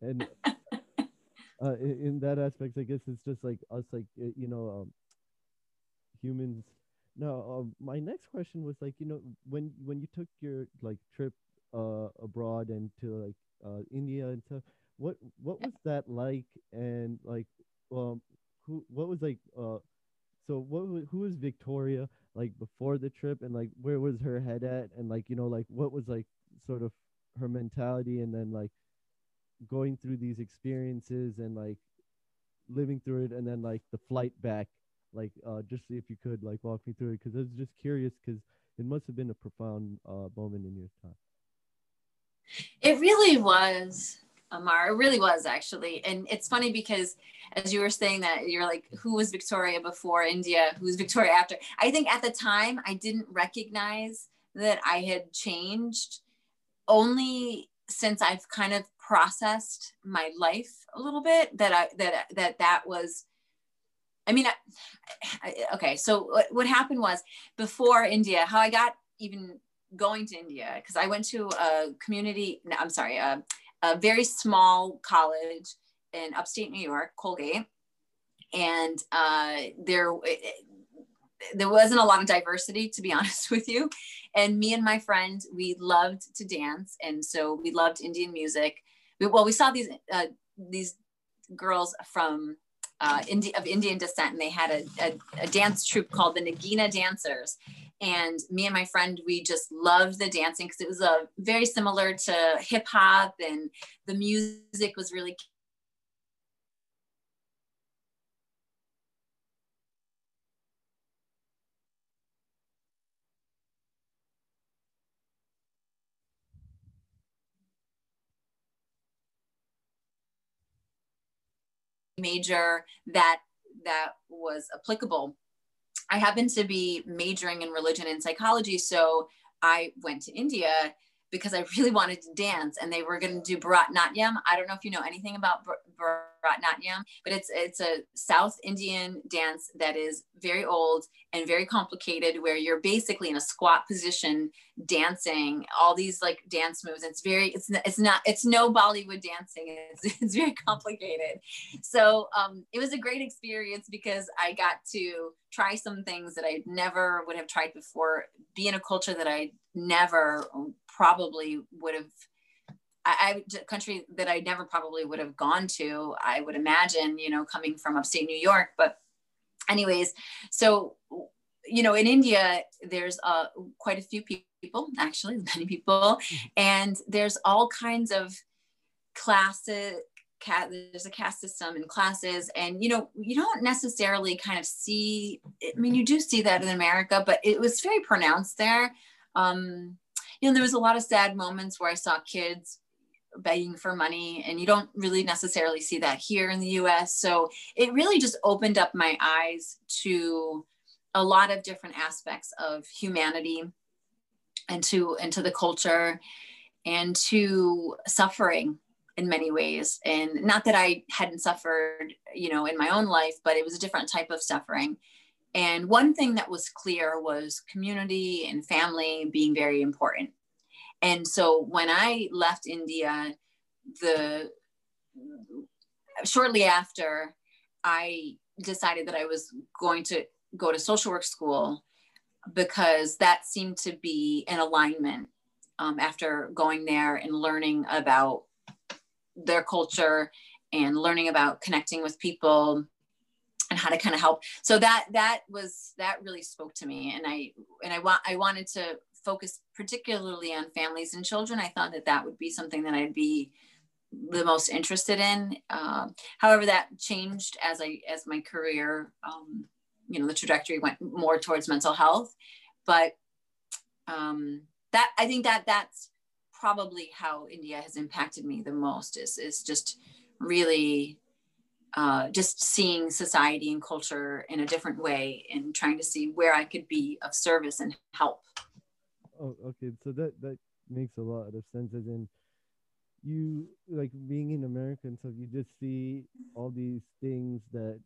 And uh in, in, that aspect i guess it's just like us like you know um humans. No um, my next question was like you know when when you took your like trip uh abroad and to like uh india and stuff. What what was that like? And like um who what was like uh so what who was victoria like before the trip? And like where was her head at? And like you know like what was like sort of her mentality? And then like going through these experiences and like living through it and then like the flight back. Like uh just see if you could like walk me through it. Because i was just curious because it must have been a profound uh moment in your time it really was Amar. It really was actually. And it's funny because as you were saying that you're like, who was Victoria before India? Who's Victoria after? I think at the time I didn't recognize that I had changed only since I've kind of processed my life a little bit that I that that that was I mean I, I, okay so what, what happened was before India how I got even going to India because I went to a community no, I'm sorry a, a very small college in upstate New York Colgate. And uh, there there wasn't a lot of diversity to be honest with you. And me and my friend we loved to dance. And so we loved indian music. We, well we saw these uh, these girls from uh, Indi- of indian descent and they had a, a, a dance troupe called the nagina dancers. And me and my friend we just loved the dancing because it was a uh, very similar to hip hop and the music was really major that that was applicable. I happened to be majoring in religion and psychology, so I went to India because I really wanted to dance and they were going to do Bharatnatyam. I don't know if you know anything about But it's it's a South Indian dance that is very old and very complicated where you're basically in a squat position dancing all these like dance moves. It's very it's it's not it's no Bollywood dancing. It's it's very complicated. So um, it was a great experience because I got to try some things that I never would have tried before, be in a culture that I never probably would have I, I country that I never probably would have gone to. I would imagine, you know, coming from upstate New York. But, anyways, so you know, in India, there's uh, quite a few people, actually, many people, mm-hmm. and there's all kinds of classes. There's a caste system in classes, and you know, you don't necessarily kind of see. I mean, you do see that in America, but it was very pronounced there. Um, you know, there was a lot of sad moments where I saw kids begging for money, and you don't really necessarily see that here in the US. So it really just opened up my eyes to a lot of different aspects of humanity and to and to the culture and to suffering in many ways and not that i hadn't suffered you know in my own life but it was a different type of suffering and one thing that was clear was community and family being very important. And so when I left India, the shortly after, I decided that I was going to go to social work school because that seemed to be an alignment um, after going there and learning about their culture and learning about connecting with people and how to kind of help. So that that was that really spoke to me. And i and i want i wanted to focus particularly on families and children i thought that that would be something that i'd be the most interested in uh, however that changed as i as my career um, you know the trajectory went more towards mental health but um, that i think that that's probably how india has impacted me the most is is just really uh, just seeing society and culture in a different way and trying to see where I could be of service and help. Oh, okay. So that that makes a lot of sense. As in, you like being in America and so you just see all these things that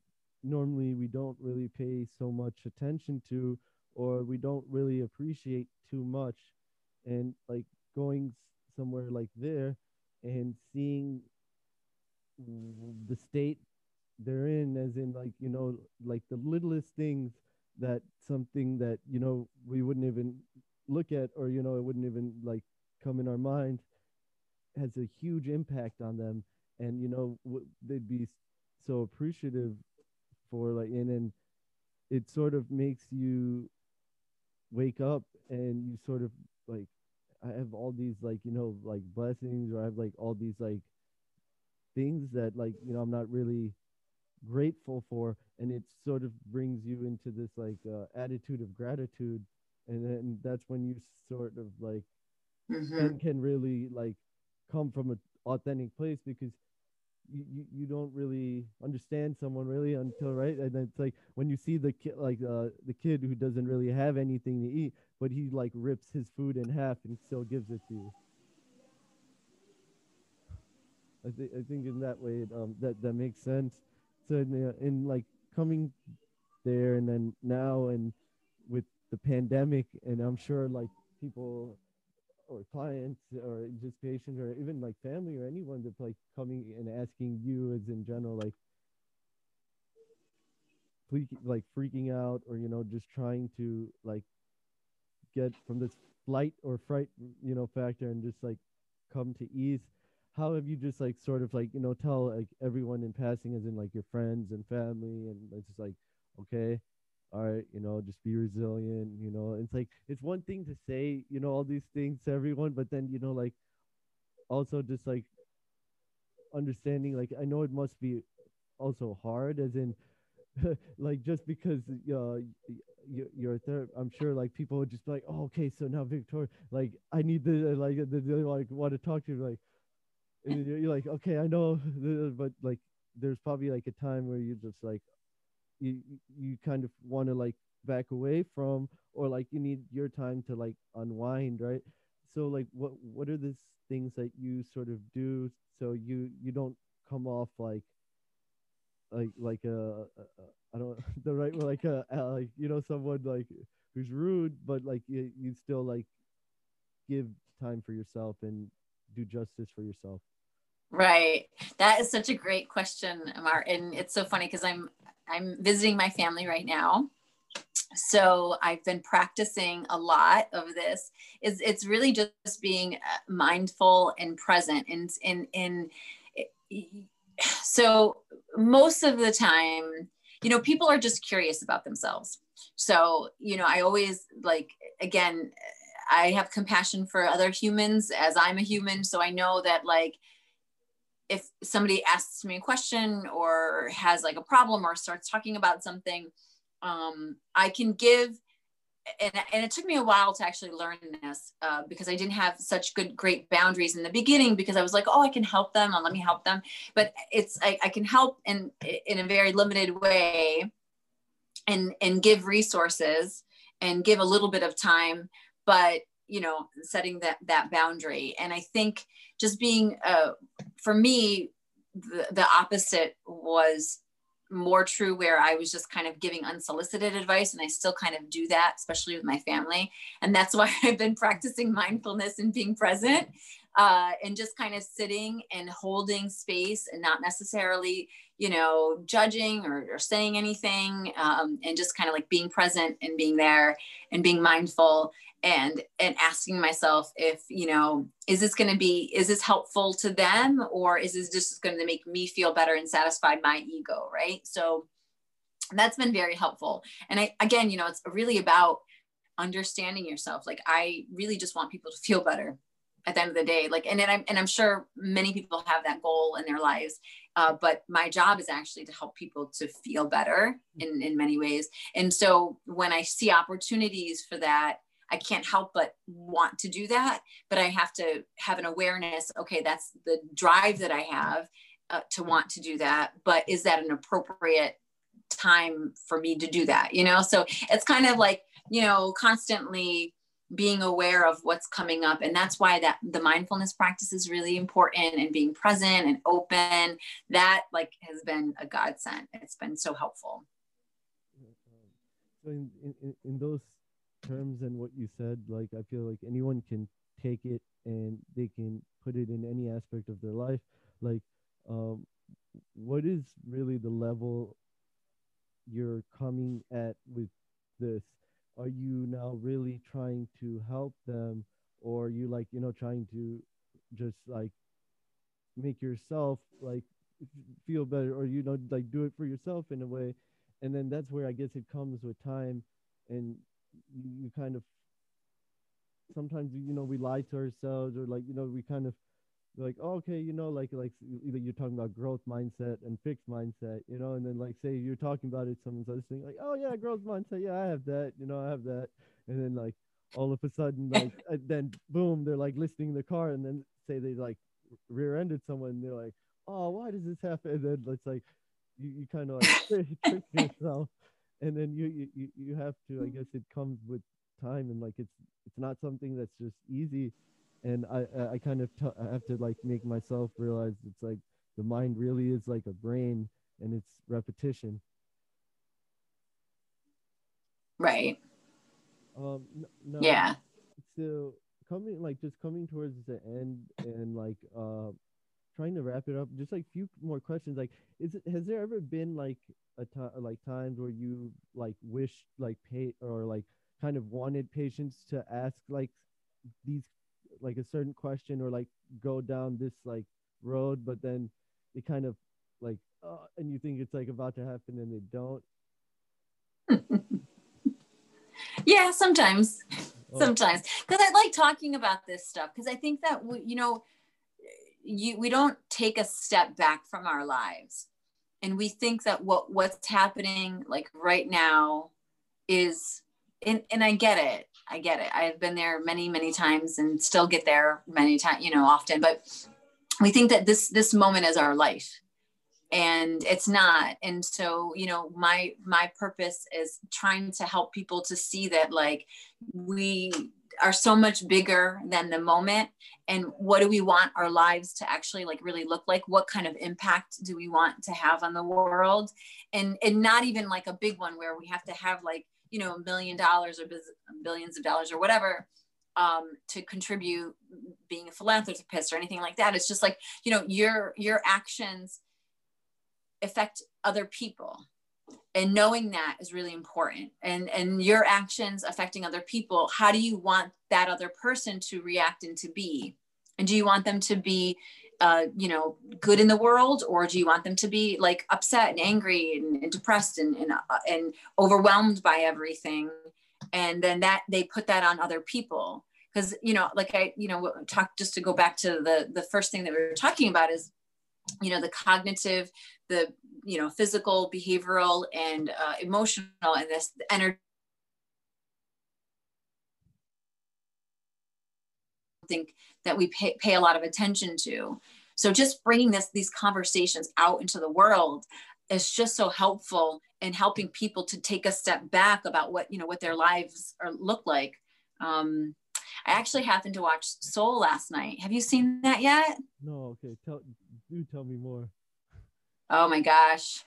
normally we don't really pay so much attention to or we don't really appreciate too much and like going somewhere like there and seeing the state they're in as in like you know like the littlest things that something that you know we wouldn't even look at or you know it wouldn't even like come in our mind has a huge impact on them. And you know w- they'd be so appreciative for like and then it sort of makes you wake up and you sort of like I have all these like you know like blessings or I have like all these like things that like you know I'm not really grateful for. And it sort of brings you into this like uh, attitude of gratitude and then that's when you sort of like Mm-hmm. can really like come from an authentic place because you, you, you don't really understand someone really until right? And it's like when you see the kid like uh the kid who doesn't really have anything to eat but he like rips his food in half and still gives it to you. I think i think in that way it, um that that makes sense. So in, uh, in like coming there and then now and the pandemic and i'm sure like people or clients or just patients or even like family or anyone that's like coming and asking you as in general like like freaking out or you know just trying to like get from this flight or fright you know factor and just like come to ease. How have you just like sort of like you know tell like everyone in passing as in like your friends and family and it's just like okay all right, you know, just be resilient, you know. It's like it's one thing to say, you know, all these things to everyone, but then you know, like also just like understanding, like I know it must be also hard, as in, like just because uh, you're, you're a therapist, I'm sure like people would just be like, oh, okay, so now Victoria, like I need the like the, the like want to talk to you, like, and you're, you're like, okay, I know, but like there's probably like a time where you just like you you kind of want to like back away from or like you need your time to like unwind right? So like what what are the things that you sort of do so you you don't come off like like like a, a, a I don't the right like a, a like you know someone like who's rude but like you, you still like give time for yourself and do justice for yourself Right. That is such a great question, Martin. And it's so funny because I'm I'm visiting my family right now. So I've been practicing a lot of this. Is it's really just being uh, mindful and present and in in so most of the time, you know, people are just curious about themselves. So, you know, I always like again, I have compassion for other humans as I'm a human. So I know that like if somebody asks me a question or has like a problem or starts talking about something, um, I can give. And, and it took me a while to actually learn this uh, because I didn't have such good, great boundaries in the beginning because I was like, oh, I can help them let me help them. But it's, I, I can help in, in a very limited way and, and give resources and give a little bit of time. But you know setting that that boundary. And i think just being uh, for me the, the opposite was more true where I was just kind of giving unsolicited advice and I still kind of do that especially with my family. And that's why I've been practicing mindfulness and being present uh, and just kind of sitting and holding space and not necessarily you know judging or, or saying anything um, and just kind of like being present and being there and being mindful and and asking myself if you know is this going to be is this helpful to them or is this just going to make me feel better and satisfy my ego right? So that's been very helpful. And i again you know it's really about understanding yourself. Like i really just want people to feel better at the end of the day like and then i'm and i'm sure many people have that goal in their lives uh, but my job is actually to help people to feel better in in many ways and so when i see opportunities for that I can't help but want to do that, but I have to have an awareness. Okay, that's the drive that I have uh, to want to do that, but is that an appropriate time for me to do that? You know, so it's kind of like you know constantly being aware of what's coming up and that's why that the mindfulness practice is really important and being present and open that like has been a godsend. It's been so helpful. So in, in, in those terms and what you said like i feel like anyone can take it and they can put it in any aspect of their life. Like um what is really the level you're coming at with this are you now really trying to help them? Or are you like you know trying to just like make yourself like feel better? Or you know like do it for yourself in a way. And then that's where i guess it comes with time. And you, you kind of sometimes you know we lie to ourselves or like you know we kind of like oh, okay you know like like you're talking about growth mindset and fixed mindset you know and then like say you're talking about it someone's listening like oh yeah growth mindset yeah i have that you know i have that and then like all of a sudden like then boom they're like listening in the car and then say they like rear-ended someone and they're like oh why does this happen? And then it's like you, you kind of like trick yourself and then you, you you have to i mm-hmm. guess it comes with time and like it's it's not something that's just easy and I I kind of t- I have to like make myself realize it's like the mind really is like a brain and it's repetition. Right. Um. No, yeah. So coming like just coming towards the end and like uh trying to wrap it up just like a few more questions like is it has there ever been like a time like times where you like wish like pay or like kind of wanted patients to ask like these like a certain question or like go down this like road, but then they kind of like, uh, and you think it's like about to happen and they don't. yeah, sometimes, oh. sometimes, because I like talking about this stuff because I think that we, you know, you we don't take a step back from our lives, and we think that what what's happening like right now is and, and I get it. I get it. I've been there many, many times and still get there many times, you know, often, but we think that this, this moment is our life and it's not. And so, you know, my, my purpose is trying to help people to see that like we are so much bigger than the moment and what do we want our lives to actually like really look like what kind of impact do we want to have on the world and and not even like a big one where we have to have like you know a million dollars or billions of dollars or whatever um, to contribute being a philanthropist or anything like that. It's just like you know your your actions affect other people. And knowing that is really important. And and your actions affecting other people how do you want that other person to react and to be? And do you want them to be uh, you know, good in the world, or do you want them to be like upset and angry and, and depressed and, and, uh, and overwhelmed by everything? And then that they put that on other people. Because, you know, like I, you know, talk just to go back to the, the first thing that we were talking about is, you know, the cognitive, the, you know, physical, behavioral, and uh, emotional, and this energy think that we pay, pay a lot of attention to. So just bringing this these conversations out into the world is just so helpful in helping people to take a step back about what you know what their lives are look like. Um, I actually happened to watch Soul last night. Have you seen that yet? No. Okay. Tell do tell me more. Oh my gosh.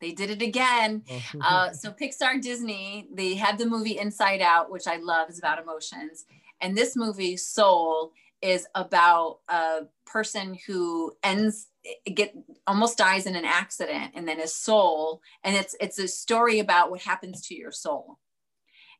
They did it again. Oh. uh, so Pixar Disney, they had the movie Inside Out, which I love, is about emotions. And this movie, Soul, is about a person who ends get almost dies in an accident and then his soul. And it's it's a story about what happens to your soul.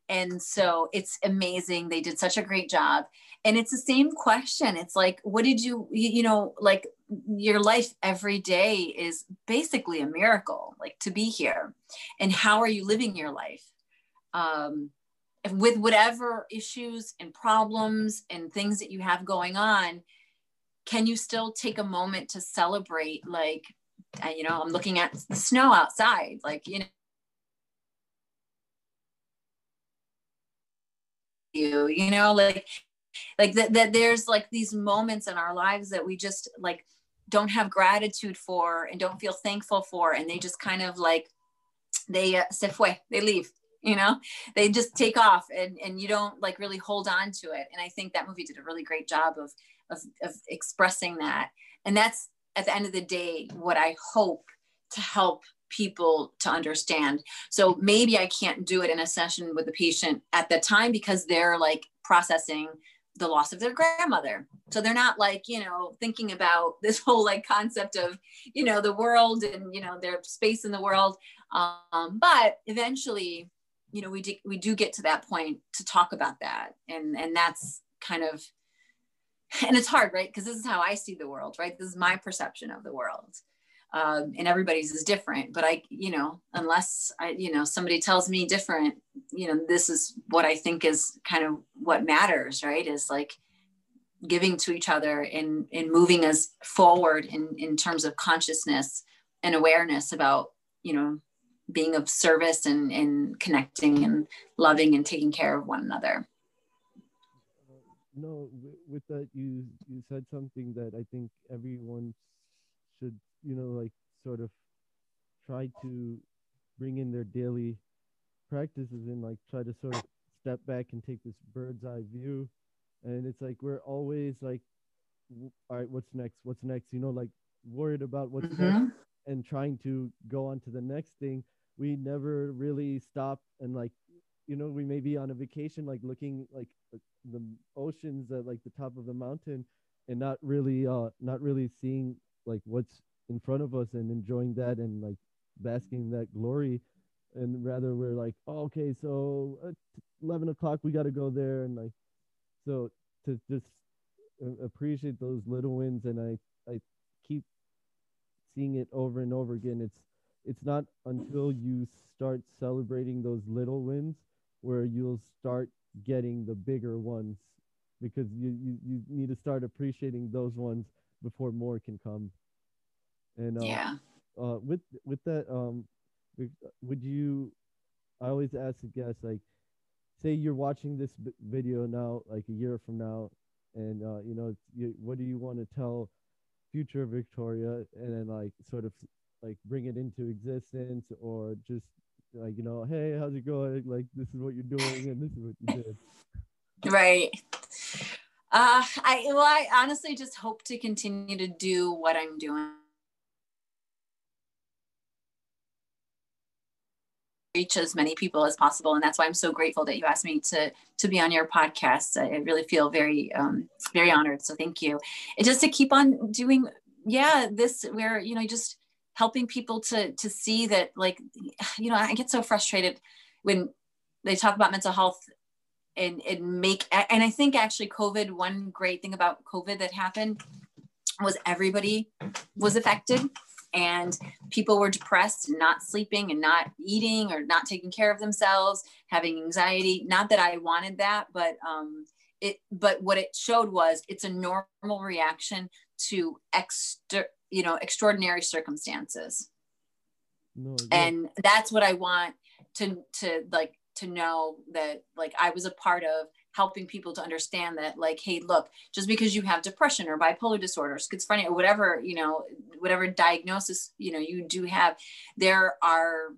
And so it's amazing. They did such a great job. And it's the same question. It's like what did you you know like your life every day is basically a miracle like to be here. And how are you living your life? Um with whatever issues and problems and things that you have going on can you still take a moment to celebrate like uh, you know i'm looking at the snow outside like you know you you know like like that, that there's like these moments in our lives that we just like don't have gratitude for and don't feel thankful for and they just kind of like they uh, se fue they leave you know they just take off and and you don't like really hold on to it. And i think that movie did a really great job of of, of expressing that. And that's at the end of the day what i hope to help people to understand. So maybe i can't do it in a session with the patient at the time because they're like processing the loss of their grandmother. So they're not like you know thinking about this whole like concept of you know the world and you know their space in the world. Um, but eventually you know we do, we do get to that point to talk about that. And and that's kind of and it's hard right? Because this is how i see the world right? This is my perception of the world. Um, and everybody's is different but i you know unless i you know somebody tells me different you know this is what i think is kind of what matters right? Is like giving to each other and and moving us forward in in terms of consciousness and awareness about you know being of service and, and connecting and loving and taking care of one another. No with that you you said something that i think everyone should you know like sort of try to bring in their daily practices and like try to sort of step back and take this bird's eye view. And it's like we're always like all right what's next? What's next? You know like worried about what's mm-hmm. next and trying to go on to the next thing we never really stop and like you know we may be on a vacation like looking like uh, the oceans at like the top of the mountain and not really uh not really seeing like what's in front of us and enjoying that and like basking that glory. And rather we're like oh, okay so at 11 o'clock we got to go there. And like so to just uh, appreciate those little wins and i i keep seeing it over and over again it's it's not until you start celebrating those little wins where you'll start getting the bigger ones because you, you, you need to start appreciating those ones before more can come. And uh, yeah. Uh, with with that, um, would you? I always ask the guests like, say you're watching this video now, like a year from now, and uh, you know, you, what do you want to tell future Victoria, and then like sort of like bring it into existence or just like you know hey how's it going? Like this is what you're doing and this is what you did. Right. Uh i well i honestly just hope to continue to do what i'm doing. Reach as many people as possible and that's why i'm so grateful that you asked me to to be on your podcast. I really feel very um very honored so thank you. And just to keep on doing yeah this where you know just helping people to to see that like you know i get so frustrated when they talk about mental health and and make and i think actually covid one great thing about covid that happened was everybody was affected and people were depressed and not sleeping and not eating or not taking care of themselves having anxiety. Not that i wanted that but um it but what it showed was it's a normal reaction to extra you know extraordinary circumstances. No, and that's what i want to to like to know that like i was a part of helping people to understand that like hey look just because you have depression or bipolar disorder schizophrenia or whatever you know whatever diagnosis you know you do have there are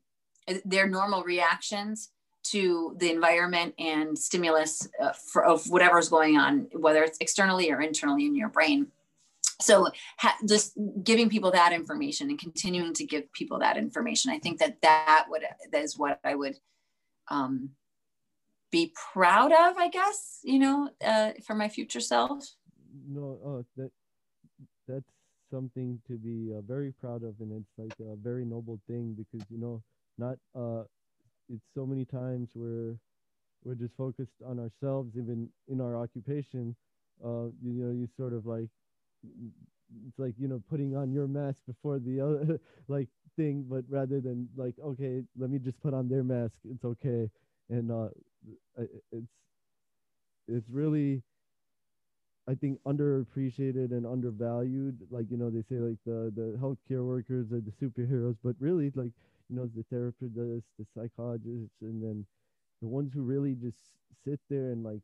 there normal reactions to the environment and stimulus uh, for, of whatever's going on whether it's externally or internally in your brain so ha- just giving people that information and continuing to give people that information i think that that would that is what i would um, be proud of i guess you know uh, for my future self. No uh, that that's something to be uh, very proud of and it's like a very noble thing because you know not uh it's so many times where we're just focused on ourselves even in our occupation uh you know you sort of like it's like you know putting on your mask before the other like thing but rather than like okay let me just put on their mask it's okay and uh it's it's really I think underappreciated and undervalued. Like you know, they say like the the healthcare workers are the superheroes, but really like you know the therapists, the psychologists, and then the ones who really just sit there and like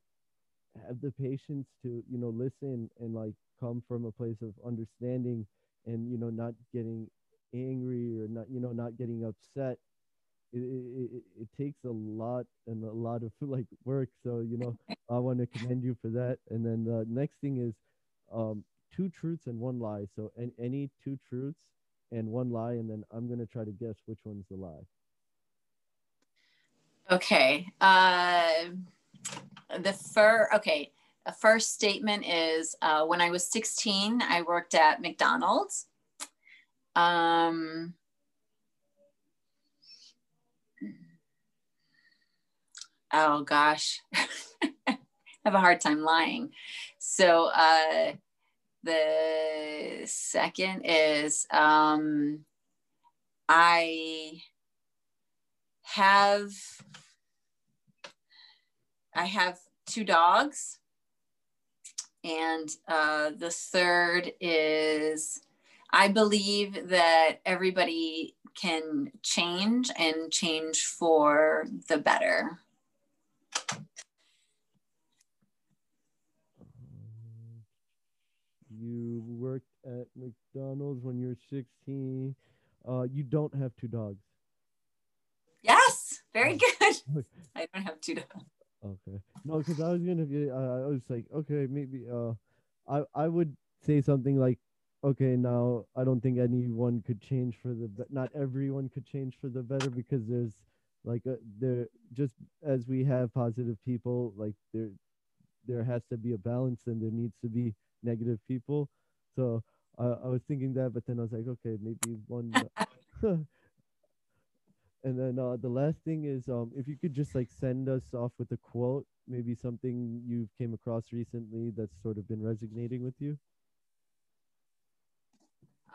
have the patience to you know listen and like come from a place of understanding and you know not getting angry or not you know not getting upset it, it, it, takes a lot and a lot of like work. So you know, I want to commend you for that. And then the next thing is um, two truths and one lie. So and any two truths and one lie, and then I'm gonna try to guess which one's the lie. Okay. Uh, the fur. Okay. A first statement is uh, when I was 16, I worked at McDonald's. Um, oh gosh, I have a hard time lying. So uh, the second is um, I have I have two dogs, and uh, the third is I believe that everybody can change and change for the better. You worked at McDonald's when you were 16. Uh, you don't have two dogs. Yes, very good. I don't have two dogs. Okay. No, because I was gonna be. Uh, I was like, okay, maybe. Uh, I I would say something like, okay, now I don't think anyone could change for the. Be- not everyone could change for the better because there's like a, there just as we have positive people, like there there has to be a balance and there needs to be negative people. So I I was thinking that, but then I was like, okay, maybe one. And then uh, the last thing is, um, if you could just like send us off with a quote, maybe something you've came across recently that's sort of been resonating with you.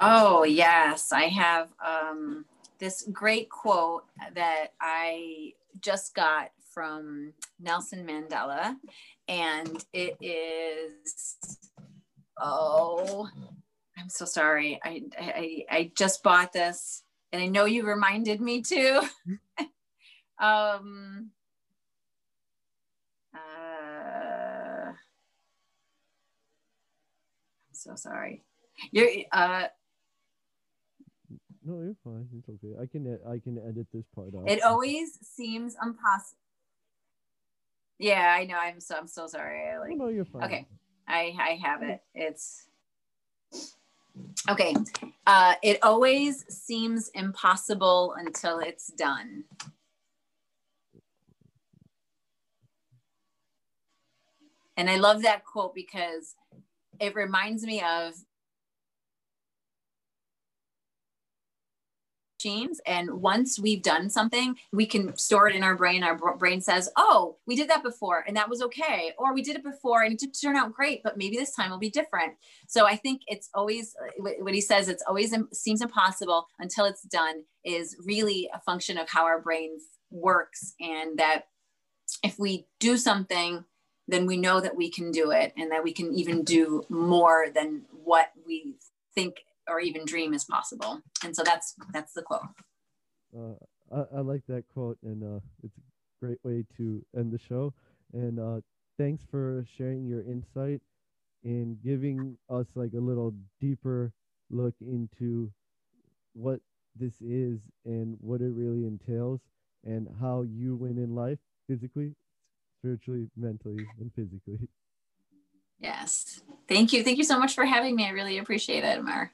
Oh yes, I have um, this great quote that I just got from Nelson Mandela, and it is, oh, I'm so sorry. I I, I just bought this and I know you reminded me too. um, uh, I'm so sorry. You're uh. No, you're fine. It's okay. I can I can edit this part out. It always seems impossible. Yeah, I know. I'm so I'm so sorry. I like. no, you're fine. Okay, I I have it. It's Okay. Uh, it always seems impossible until it's done. And I love that quote because it reminds me of And once we've done something, we can store it in our brain. Our brain says, oh, we did that before and that was okay. Or we did it before and it did turn out great, but maybe this time will be different. So I think it's always uh, what he says, it's always seems impossible until it's done is really a function of how our brain works. And that if we do something, then we know that we can do it and that we can even do more than what we think or even dream is possible. And so that's that's the quote. Uh, I, I like that quote, and uh, it's a great way to end the show. And uh, thanks for sharing your insight and giving us like a little deeper look into what this is and what it really entails and how you win in life physically, spiritually, mentally, and physically. Yes. Thank you. Thank you so much for having me. I really appreciate it, Amar.